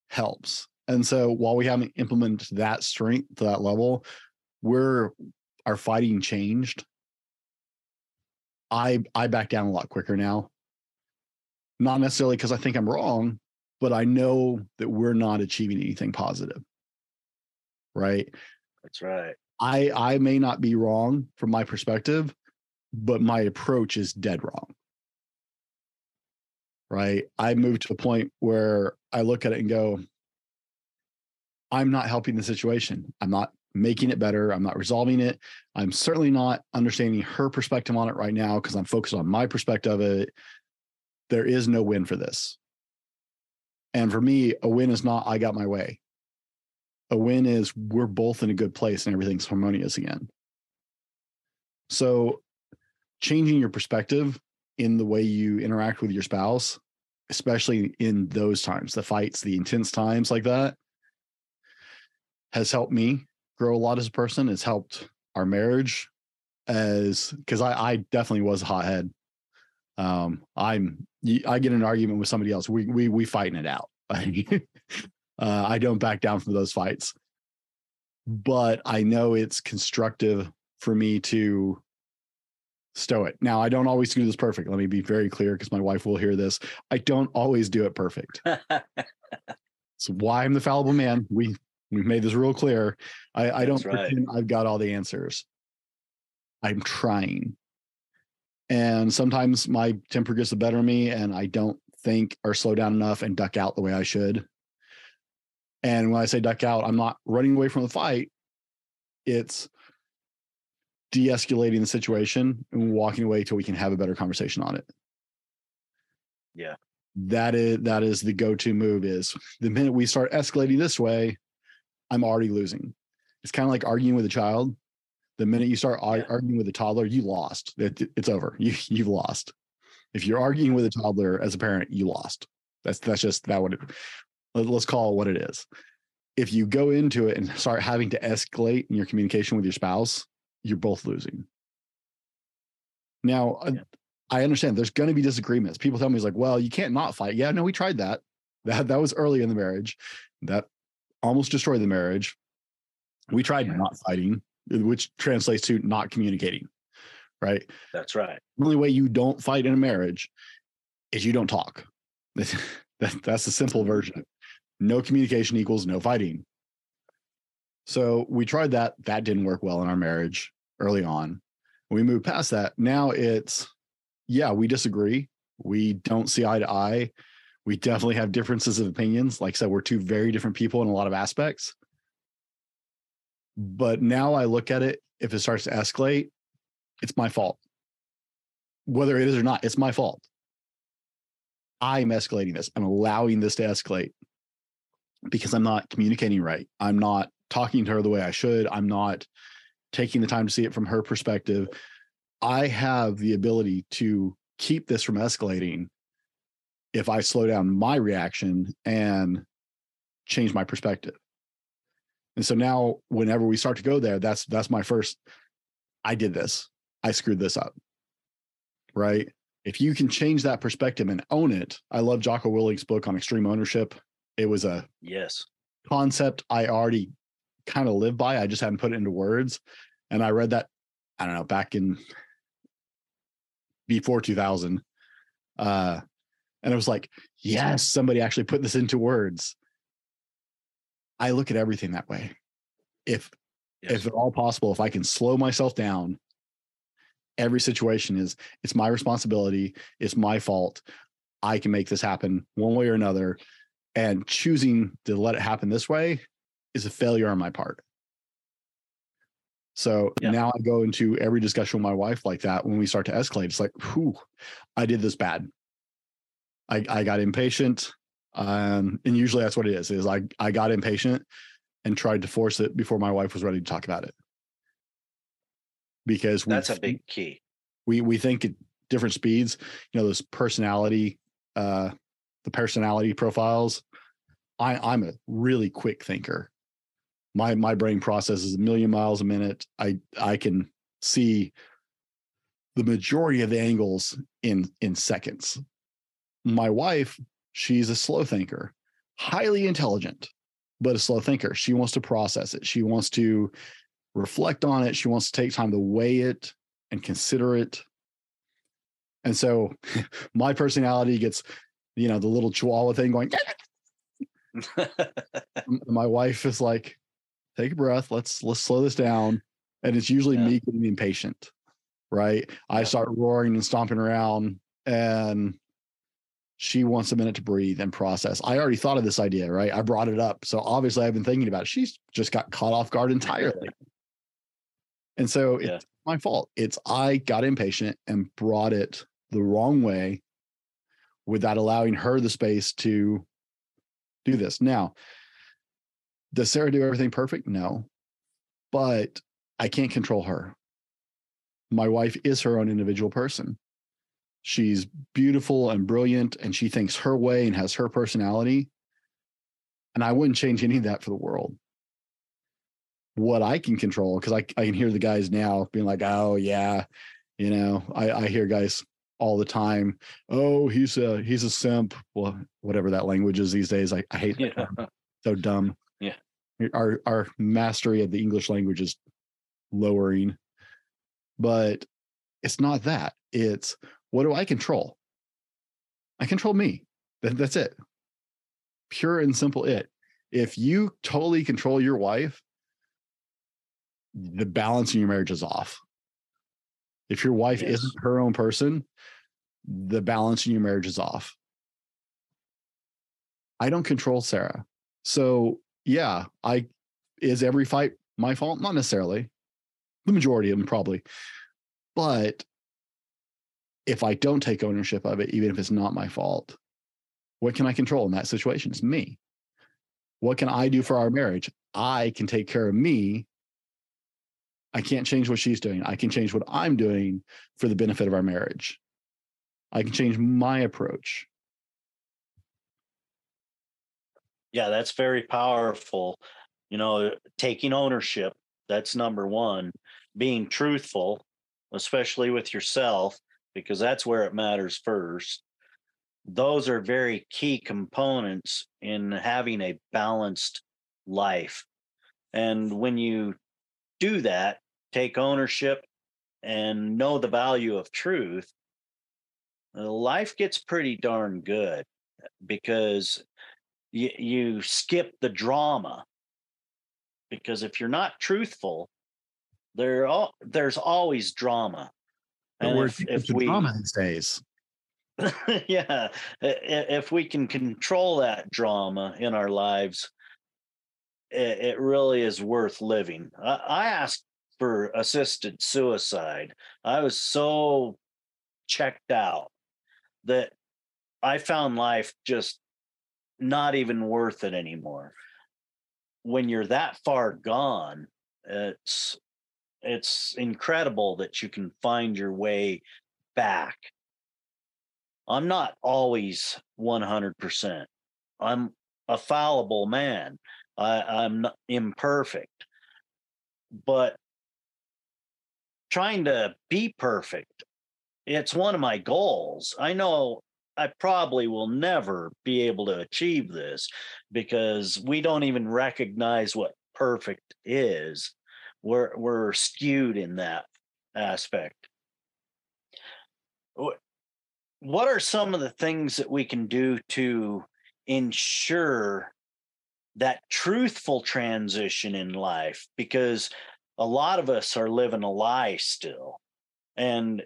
helps. And so while we haven't implemented that strength to that level, we're our fighting changed. I I back down a lot quicker now. Not necessarily because I think I'm wrong, but I know that we're not achieving anything positive. Right. That's right. I I may not be wrong from my perspective, but my approach is dead wrong. Right? I moved to a point where I look at it and go I'm not helping the situation. I'm not making it better. I'm not resolving it. I'm certainly not understanding her perspective on it right now because I'm focused on my perspective of it. There is no win for this. And for me, a win is not I got my way a win is we're both in a good place and everything's harmonious again. So, changing your perspective in the way you interact with your spouse, especially in those times, the fights, the intense times like that, has helped me grow a lot as a person. It's helped our marriage as because I, I definitely was a hothead. Um, I'm I get in an argument with somebody else. We we we fighting it out. Uh, I don't back down from those fights. But I know it's constructive for me to stow it. Now, I don't always do this perfect. Let me be very clear because my wife will hear this. I don't always do it perfect. It's why I'm the fallible man. We we've made this real clear. I, I don't right. pretend I've got all the answers. I'm trying. And sometimes my temper gets the better of me and I don't think or slow down enough and duck out the way I should. And when I say duck out, I'm not running away from the fight. It's de-escalating the situation and walking away till we can have a better conversation on it. Yeah. That is that is the go-to move is the minute we start escalating this way, I'm already losing. It's kind of like arguing with a child. The minute you start Yeah. arguing with a toddler, you lost. It, it's over. You you've lost. If you're arguing with a toddler as a parent, you lost. That's that's just that what it let- let's call it what it is. If you go into it and start having to escalate in your communication with your spouse, you're both losing. Now, uh, Yeah. I understand there's going to be disagreements. People tell me it's like, well, you can't not fight. Yeah, no, we tried that. That that was early in the marriage. That almost destroyed the marriage. We tried not fighting, uh, which translates to not communicating. Right. That's right. The only way you don't fight in a marriage is you don't talk. that, that's the simple version. No communication equals no fighting. So we tried that. That didn't work well in our marriage early on. We moved past that. Now it's, yeah, we disagree. We don't see eye to eye. We definitely have differences of opinions. Like I said, we're two very different people in a lot of aspects. But now I look at it, if it starts to escalate, it's my fault. Whether it is or not, it's my fault. I'm escalating this. I'm allowing this to escalate because I'm not communicating right. I'm not talking to her the way I should. I'm not taking the time to see it from her perspective. I have the ability to keep this from escalating if I slow down my reaction and change my perspective. And so now whenever we start to go there, that's that's my first I did this. I screwed this up. Right? If you can change that perspective and own it, I love Jocko Willink's book on extreme ownership. It was a yes concept I already kind of live by. I just hadn't put it into words. And I read that, I don't know, back in before 2000. Uh, and it was like, yes, somebody actually put this into words. I look at everything that way. If yes. if at all possible, if I can slow myself down, every situation is it's my responsibility, it's my fault. I can make this happen one way or another. And choosing to let it happen this way is a failure on my part. So yeah. now I go into every discussion with my wife like that. When we start to escalate, it's like, whew, I did this bad. I, I got impatient. Um, and usually that's what it is, is I, I got impatient and tried to force it before my wife was ready to talk about it. Because that's a big key. We we think at different speeds, you know, those personality, uh, the personality profiles. I, I'm a really quick thinker my my brain processes a million miles a minute. I I can see the majority of the angles in in seconds. My wife, she's a slow thinker, highly intelligent, but a slow thinker. She wants to process it. She wants to reflect on it. She wants to take time to weigh it and consider it. And so my personality gets, you know, the little chihuahua thing going. my wife is like, take a breath. Let's let's slow this down. And it's usually yeah. me getting impatient, right? Yeah. I start roaring and stomping around, and she wants a minute to breathe and process. I already thought of this idea, right? I brought it up. So obviously I've been thinking about it. She's just got caught off guard entirely. and so yeah. it's my fault. It's I got impatient and brought it the wrong way without allowing her the space to do this. Now, does Sarah do everything perfect? No. But I can't control her. My wife is her own individual person. She's beautiful and brilliant, and she thinks her way and has her personality. And I wouldn't change any of that for the world. What I can control, because I, I can hear the guys now being like, oh, yeah, you know, I, I hear guys all the time. Oh, he's a he's a simp. Well, whatever that language is these days. I, I hate yeah. that. So dumb Yeah. our our mastery of the English language is lowering. But it's not that. It's what do I control? I control me. That, that's it. Pure and simple it. If you totally control your wife, the balance in your marriage is off. If your wife yes. isn't her own person, the balance in your marriage is off. I don't control Sarah. So yeah, I is every fight my fault? Not necessarily. The majority of them probably. But if I don't take ownership of it, even if it's not my fault, what can I control in that situation? It's me. What can I do for our marriage? I can take care of me. I can't change what she's doing. I can change what I'm doing for the benefit of our marriage. I can change my approach. yeah that's very powerful you know taking ownership that's number one being truthful especially with yourself because that's where it matters first. Those are very key components in having a balanced life. And when you do that take ownership and know the value of truth uh, life gets pretty darn good because you, you skip the drama. Because if you're not truthful there there's always drama and if, if we drama these days? Yeah if we can control that drama in our lives it, it really is worth living. I, I asked for assisted suicide. I was so checked out that I found life just not even worth it anymore. When you're that far gone, it's it's incredible that you can find your way back. I'm not always 100%. I'm a fallible man. I, I'm imperfect. But trying to be perfect, it's one of my goals. I know I probably will never be able to achieve this because we don't even recognize what perfect is. We're we're skewed in that aspect. What are some of the things that we can do to ensure that truthful transition in life? Because a lot of us are living a lie still. And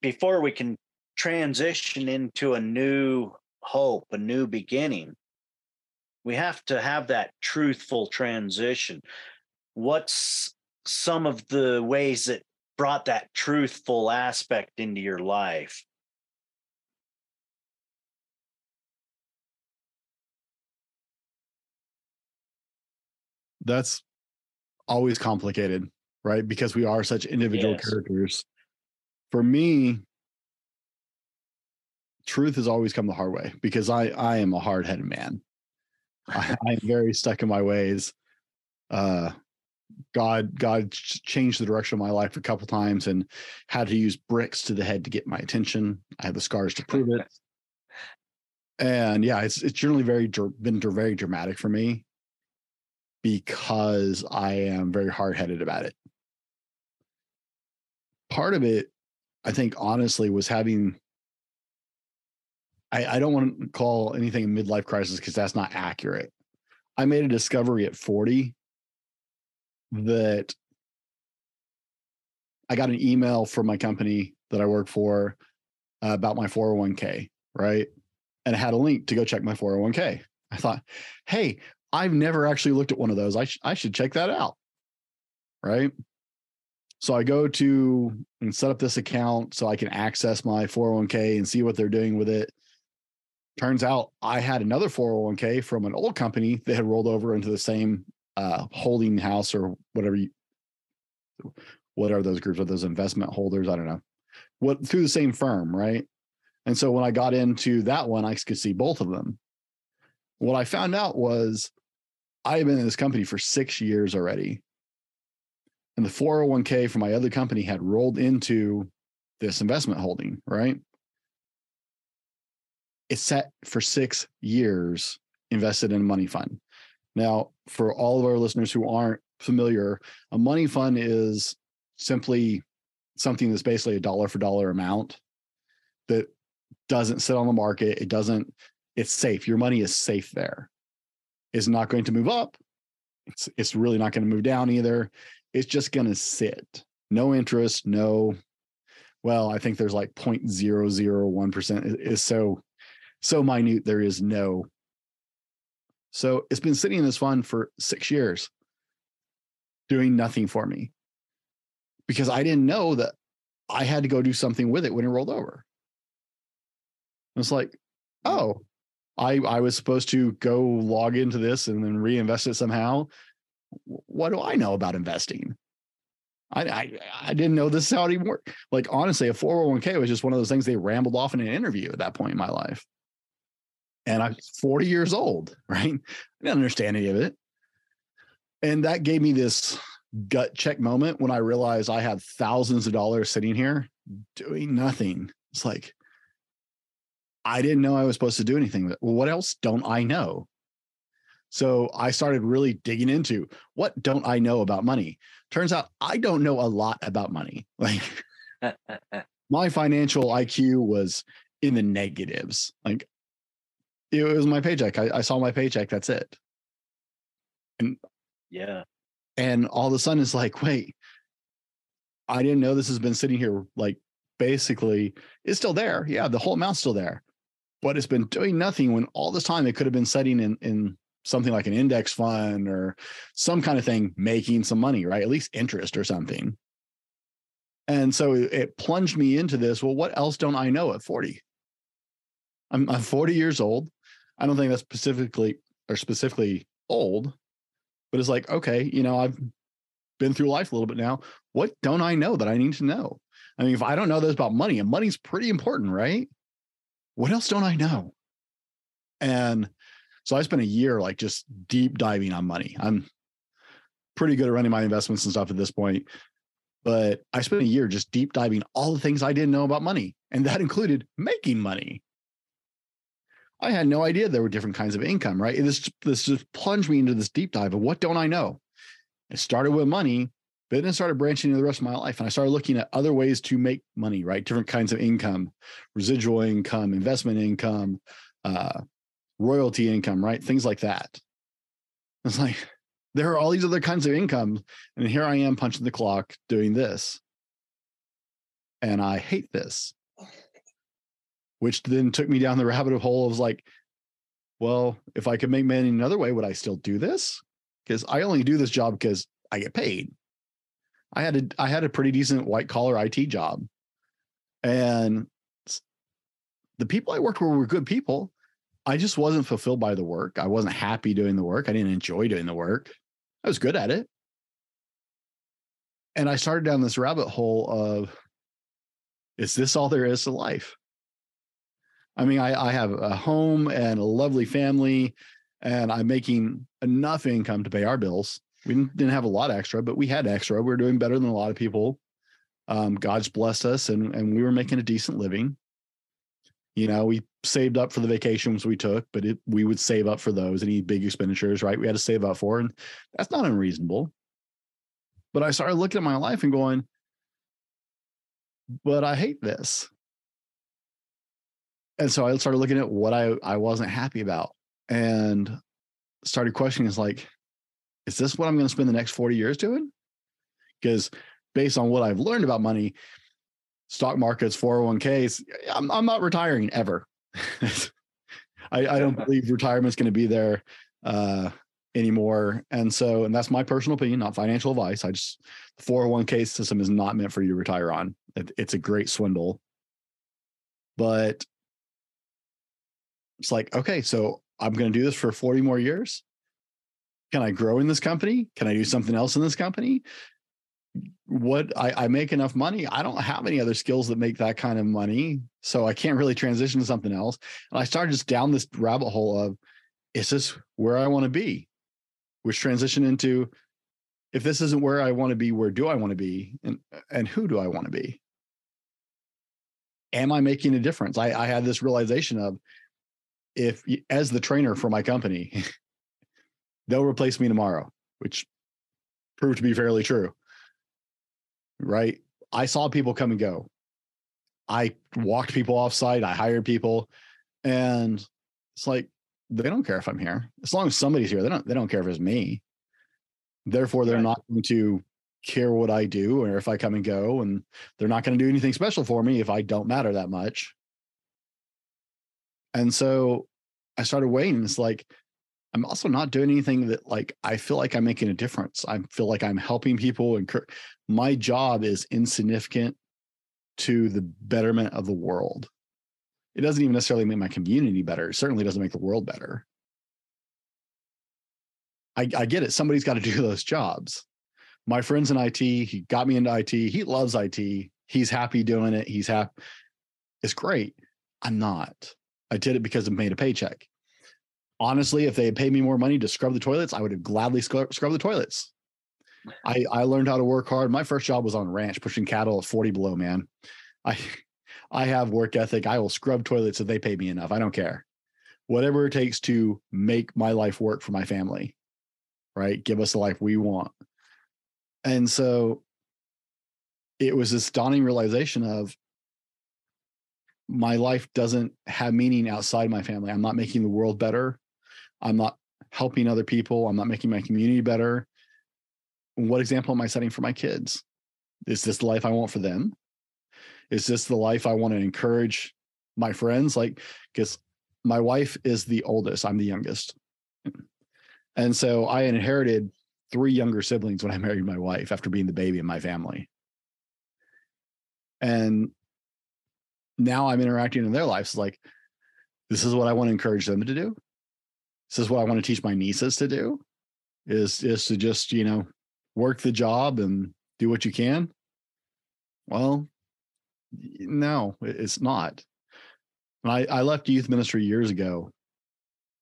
before we can transition into a new hope, a new beginning, we have to have that truthful transition. What's some of the ways that brought that truthful aspect into your life? That's always complicated, right? Because we are such individual yes. characters. For me, truth has always come the hard way because I I am a hard headed man. I, I'm very stuck in my ways. Uh, God God changed the direction of my life a couple times and had to use bricks to the head to get my attention. I have the scars to prove it. and yeah, it's it's generally very been very dramatic for me because I am very hard headed about it. Part of it, I think, honestly, was having I, I don't want to call anything a midlife crisis because that's not accurate. I made a discovery at 40 that I got an email from my company that I work for uh, about my 401k, right? And it had a link to go check my 401k. I thought, hey, I've never actually looked at one of those. I, sh- I should check that out. Right. So I go to and set up this account so I can access my 401k and see what they're doing with it. Turns out I had another 401k from an old company that had rolled over into the same uh, holding house or whatever you, what are those groups? Are those investment holders? I don't know. What through the same firm, right? And so when I got into that one, I could see both of them. What I found out was I have been in this company for six years already. And the 401k from my other company had rolled into this investment holding, right? it's set for six years invested in a money fund. Now, for all of our listeners who aren't familiar, a money fund is simply something that's basically a dollar for dollar amount that doesn't sit on the market. It doesn't, it's safe. Your money is safe there. It's not going to move up. It's, it's really not going to move down either. It's just going to sit. No interest, no, well, I think there's like 0.001% is so so minute there is no. So it's been sitting in this fund for six years, doing nothing for me because I didn't know that I had to go do something with it when it rolled over. It's like, oh, I I was supposed to go log into this and then reinvest it somehow. What do I know about investing? I, I, I didn't know this is how it even worked. Like honestly, a 401k was just one of those things they rambled off in an interview at that point in my life and I'm 40 years old, right? I didn't understand any of it. And that gave me this gut check moment when I realized I had thousands of dollars sitting here doing nothing. It's like, I didn't know I was supposed to do anything. Well, what else don't I know? So I started really digging into what don't I know about money? Turns out I don't know a lot about money. Like my financial IQ was in the negatives. Like it was my paycheck. I, I saw my paycheck. That's it. And yeah. And all of a sudden it's like, wait, I didn't know this has been sitting here. Like basically, it's still there. Yeah, the whole amount's still there. But it's been doing nothing when all this time it could have been setting in in something like an index fund or some kind of thing, making some money, right? At least interest or something. And so it plunged me into this. Well, what else don't I know at 40? I'm, I'm 40 years old. I don't think that's specifically or specifically old, but it's like, okay, you know, I've been through life a little bit now. What don't I know that I need to know? I mean, if I don't know this about money, and money's pretty important, right? What else don't I know? And so I spent a year like just deep diving on money. I'm pretty good at running my investments and stuff at this point. But I spent a year just deep diving all the things I didn't know about money. And that included making money. I had no idea there were different kinds of income, right? This this just plunged me into this deep dive of what don't I know? It started with money, but then it started branching into the rest of my life. And I started looking at other ways to make money, right? Different kinds of income, residual income, investment income, uh, royalty income, right? Things like that. It's like there are all these other kinds of income. And here I am punching the clock doing this. And I hate this which then took me down the rabbit hole of like, well, if I could make money another way, would I still do this? Because I only do this job because I get paid. I had a I had a pretty decent white collar IT job, and the people I worked with were good people. I just wasn't fulfilled by the work. I wasn't happy doing the work. I didn't enjoy doing the work. I was good at it. And I started down this rabbit hole of is this all there is to life? I mean, I, I have a home and a lovely family, and I'm making enough income to pay our bills. We didn't have a lot extra, but we had extra. We are doing better than a lot of people. Um, God's blessed us, and and we were making a decent living. You know, we saved up for the vacations we took, but it, we would save up for those any big expenditures, right? We had to save up for, and that's not unreasonable. But I started looking at my life and going, but I hate this and so I started looking at what I I wasn't happy about and started questioning is like, is this what I'm going to spend the next 40 years doing? Because based on what I've learned about money, stock markets, 401ks, I'm I'm not retiring ever. I, I don't believe retirement's going to be there uh, anymore. And so, and that's my personal opinion, not financial advice. I just, the 401k system is not meant for you to retire on. It, it's a great swindle. But it's like, okay, so I'm going to do this for 40 more years. Can I grow in this company? Can I do something else in this company? What I, I make enough money. I don't have any other skills that make that kind of money. So I can't really transition to something else. And I started just down this rabbit hole of, is this where I want to be? Which transition into, if this isn't where I want to be, where do I want to be? And, and who do I want to be? Am I making a difference? I, I had this realization of, if as the trainer for my company, they'll replace me tomorrow, which proved to be fairly true. Right. I saw people come and go. I walked people off site. I hired people. And it's like, they don't care if I'm here. As long as somebody's here, they don't, they don't care if it's me. Therefore, they're right. not going to care what I do or if I come and go. And they're not going to do anything special for me if I don't matter that much. And so I started weighing. It's like, I'm also not doing anything that like I feel like I'm making a difference. I feel like I'm helping people and my job is insignificant to the betterment of the world. It doesn't even necessarily make my community better. It certainly doesn't make the world better. I, I get it. Somebody's got to do those jobs. My friend's in IT. He got me into IT. He loves IT. He's happy doing it. He's happy. It's great. I'm not. I did it because it made a paycheck. Honestly, if they had paid me more money to scrub the toilets, I would have gladly scrubbed the toilets. I, I learned how to work hard. My first job was on a ranch, pushing cattle at 40 below, man. I I have work ethic. I will scrub toilets if they pay me enough. I don't care. Whatever it takes to make my life work for my family, right? Give us the life we want. And so it was this dawning realization of my life doesn't have meaning outside my family. I'm not making the world better. I'm not helping other people. I'm not making my community better. What example am I setting for my kids? Is this the life I want for them? Is this the life I want to encourage my friends? Like, because my wife is the oldest, I'm the youngest. And so I inherited three younger siblings when I married my wife after being the baby in my family. And now I'm interacting in their lives like this is what I want to encourage them to do. This is what I want to teach my nieces to do is is to just, you know, work the job and do what you can. Well, no, it's not. And I, I left youth ministry years ago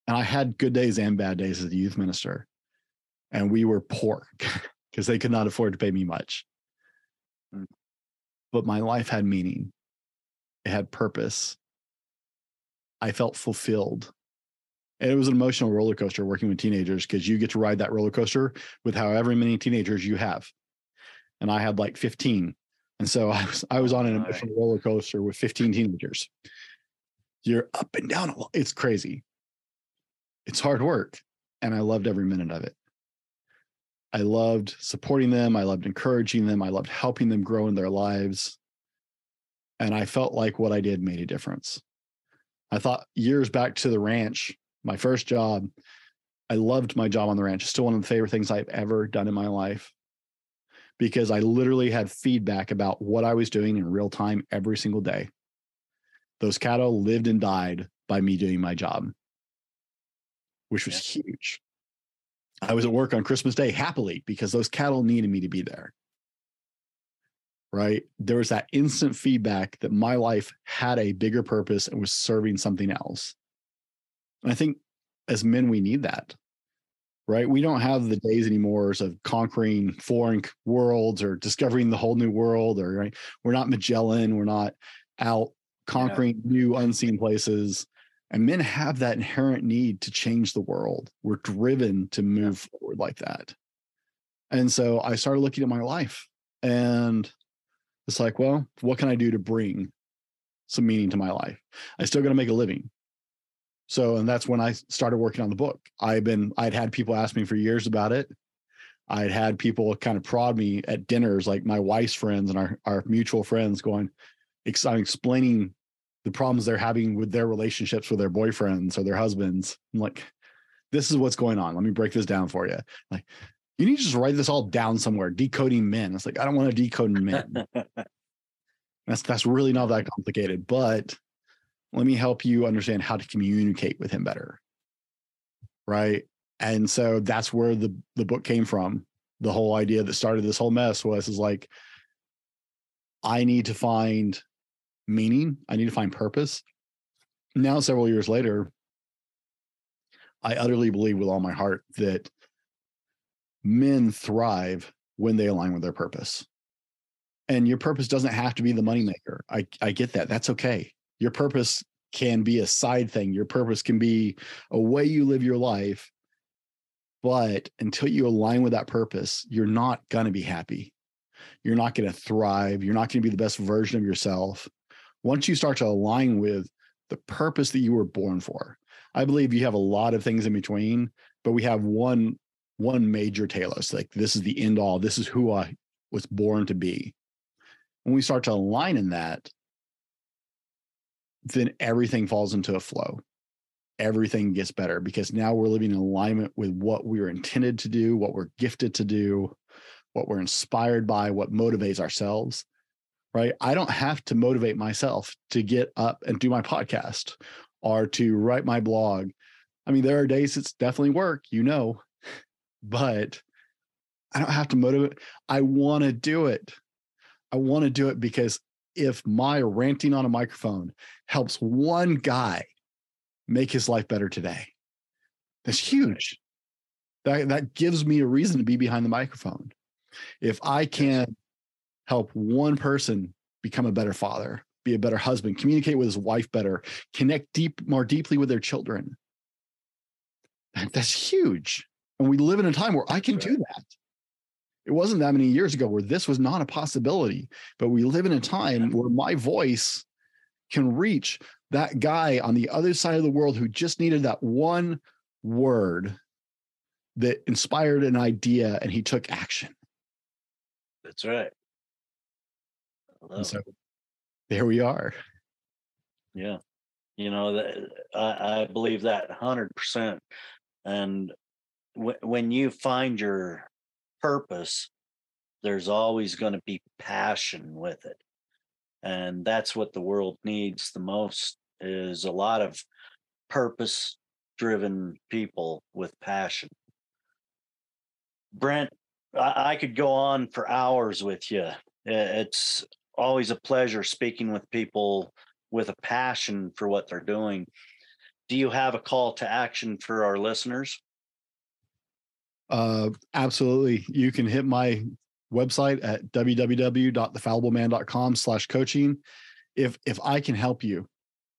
and I had good days and bad days as a youth minister. And we were poor because they could not afford to pay me much. Mm. But my life had meaning, it had purpose. I felt fulfilled. And it was an emotional roller coaster working with teenagers because you get to ride that roller coaster with however many teenagers you have. And I had like 15. And so I was I was on an emotional roller coaster with 15 teenagers. You're up and down. It's crazy. It's hard work. And I loved every minute of it. I loved supporting them. I loved encouraging them. I loved helping them grow in their lives. And I felt like what I did made a difference. I thought years back to the ranch, my first job, I loved my job on the ranch. It's still one of the favorite things I've ever done in my life because I literally had feedback about what I was doing in real time every single day. Those cattle lived and died by me doing my job, which was yeah. huge. I was at work on Christmas Day happily because those cattle needed me to be there. Right. There was that instant feedback that my life had a bigger purpose and was serving something else. And I think as men, we need that. Right. We don't have the days anymore of conquering foreign worlds or discovering the whole new world, or right. We're not Magellan. We're not out conquering yeah. new unseen places and men have that inherent need to change the world. We're driven to move yeah. forward like that. And so I started looking at my life and it's like, well, what can I do to bring some meaning to my life? I still got to make a living. So, and that's when I started working on the book. I've been, I'd had people ask me for years about it. I'd had people kind of prod me at dinners, like my wife's friends and our, our mutual friends going, I'm explaining the problems they're having with their relationships with their boyfriends or their husbands. I'm like, this is what's going on. Let me break this down for you. Like, you need to just write this all down somewhere, decoding men. It's like, I don't want to decode men. that's that's really not that complicated, but let me help you understand how to communicate with him better. Right. And so that's where the the book came from. The whole idea that started this whole mess was is like, I need to find meaning. I need to find purpose. Now, several years later, I utterly believe with all my heart that men thrive when they align with their purpose. And your purpose doesn't have to be the moneymaker. I, I get that. That's okay. Your purpose can be a side thing. Your purpose can be a way you live your life. But until you align with that purpose, you're not going to be happy. You're not going to thrive. You're not going to be the best version of yourself once you start to align with the purpose that you were born for i believe you have a lot of things in between but we have one one major telos like this is the end all this is who i was born to be when we start to align in that then everything falls into a flow everything gets better because now we're living in alignment with what we were intended to do what we're gifted to do what we're inspired by what motivates ourselves right? I don't have to motivate myself to get up and do my podcast or to write my blog. I mean, there are days it's definitely work, you know, but I don't have to motivate. I want to do it. I want to do it because if my ranting on a microphone helps one guy make his life better today, that's huge. That, that gives me a reason to be behind the microphone. If I can help one person become a better father, be a better husband, communicate with his wife better, connect deep more deeply with their children. That's huge. And we live in a time where I can do that. It wasn't that many years ago where this was not a possibility, but we live in a time where my voice can reach that guy on the other side of the world who just needed that one word that inspired an idea and he took action. That's right. So there we are. Yeah. You know, that I, I believe that 100%. And when you find your purpose, there's always going to be passion with it. And that's what the world needs the most is a lot of purpose driven people with passion. Brent, I, I could go on for hours with you. It's always a pleasure speaking with people with a passion for what they're doing. Do you have a call to action for our listeners? Uh, absolutely. You can hit my website at www.thefallibleman.com slash coaching. If if I can help you,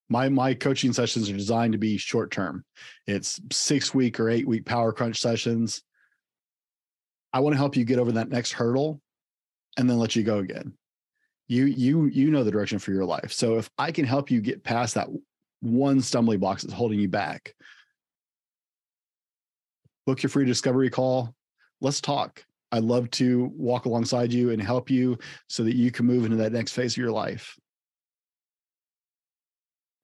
my my coaching sessions are designed to be short term. It's six week or eight week power crunch sessions. I want to help you get over that next hurdle and then let you go again. You you you know the direction for your life. So if I can help you get past that one stumbling block that's holding you back, book your free discovery call. Let's talk. I'd love to walk alongside you and help you so that you can move into that next phase of your life.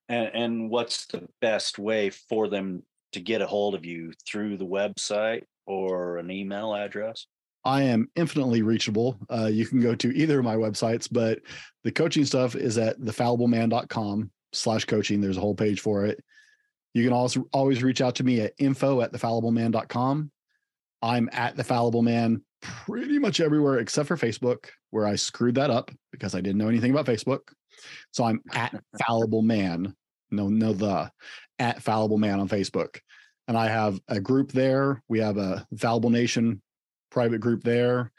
And, and what's the best way for them to get a hold of you through the website or an email address? I am infinitely reachable. Uh, you can go to either of my websites, but the coaching stuff is at thefallibleman.com slash coaching. There's a whole page for it. You can also always reach out to me at info at thefallibleman.com. I'm at the fallible man pretty much everywhere except for Facebook, where I screwed that up because I didn't know anything about Facebook. So I'm at fallible man. No, no, the at fallible man on Facebook. And I have a group there. We have a Fallible Nation private group there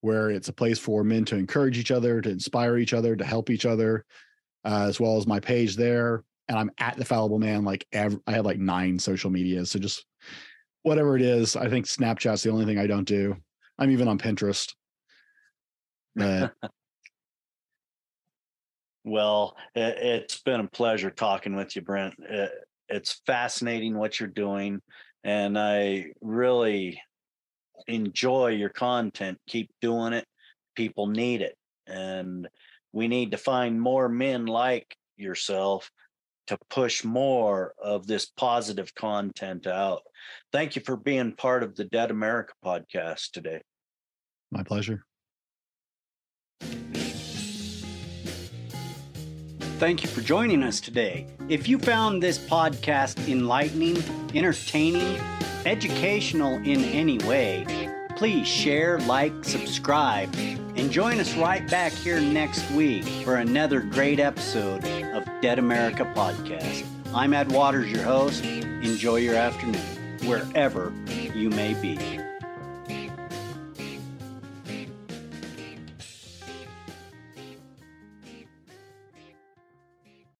where it's a place for men to encourage each other, to inspire each other, to help each other, uh, as well as my page there. And I'm at the Fallible Man. Like I have like nine social medias. So just whatever it is, I think Snapchat's the only thing I don't do. I'm even on Pinterest. But well, it, has been a pleasure talking with you, Brent. It, it's fascinating what you're doing, and I really enjoy your content. Keep doing it. People need it, and we need to find more men like yourself to push more of this positive content out. Thank you for being part of the Dead America podcast today. My pleasure. Thank you for joining us today. If you found this podcast enlightening, entertaining, educational in any way, please share, like, subscribe, and join us right back here next week for another great episode of Dead America Podcast. I'm Ed Waters, your host. Enjoy your afternoon, wherever you may be.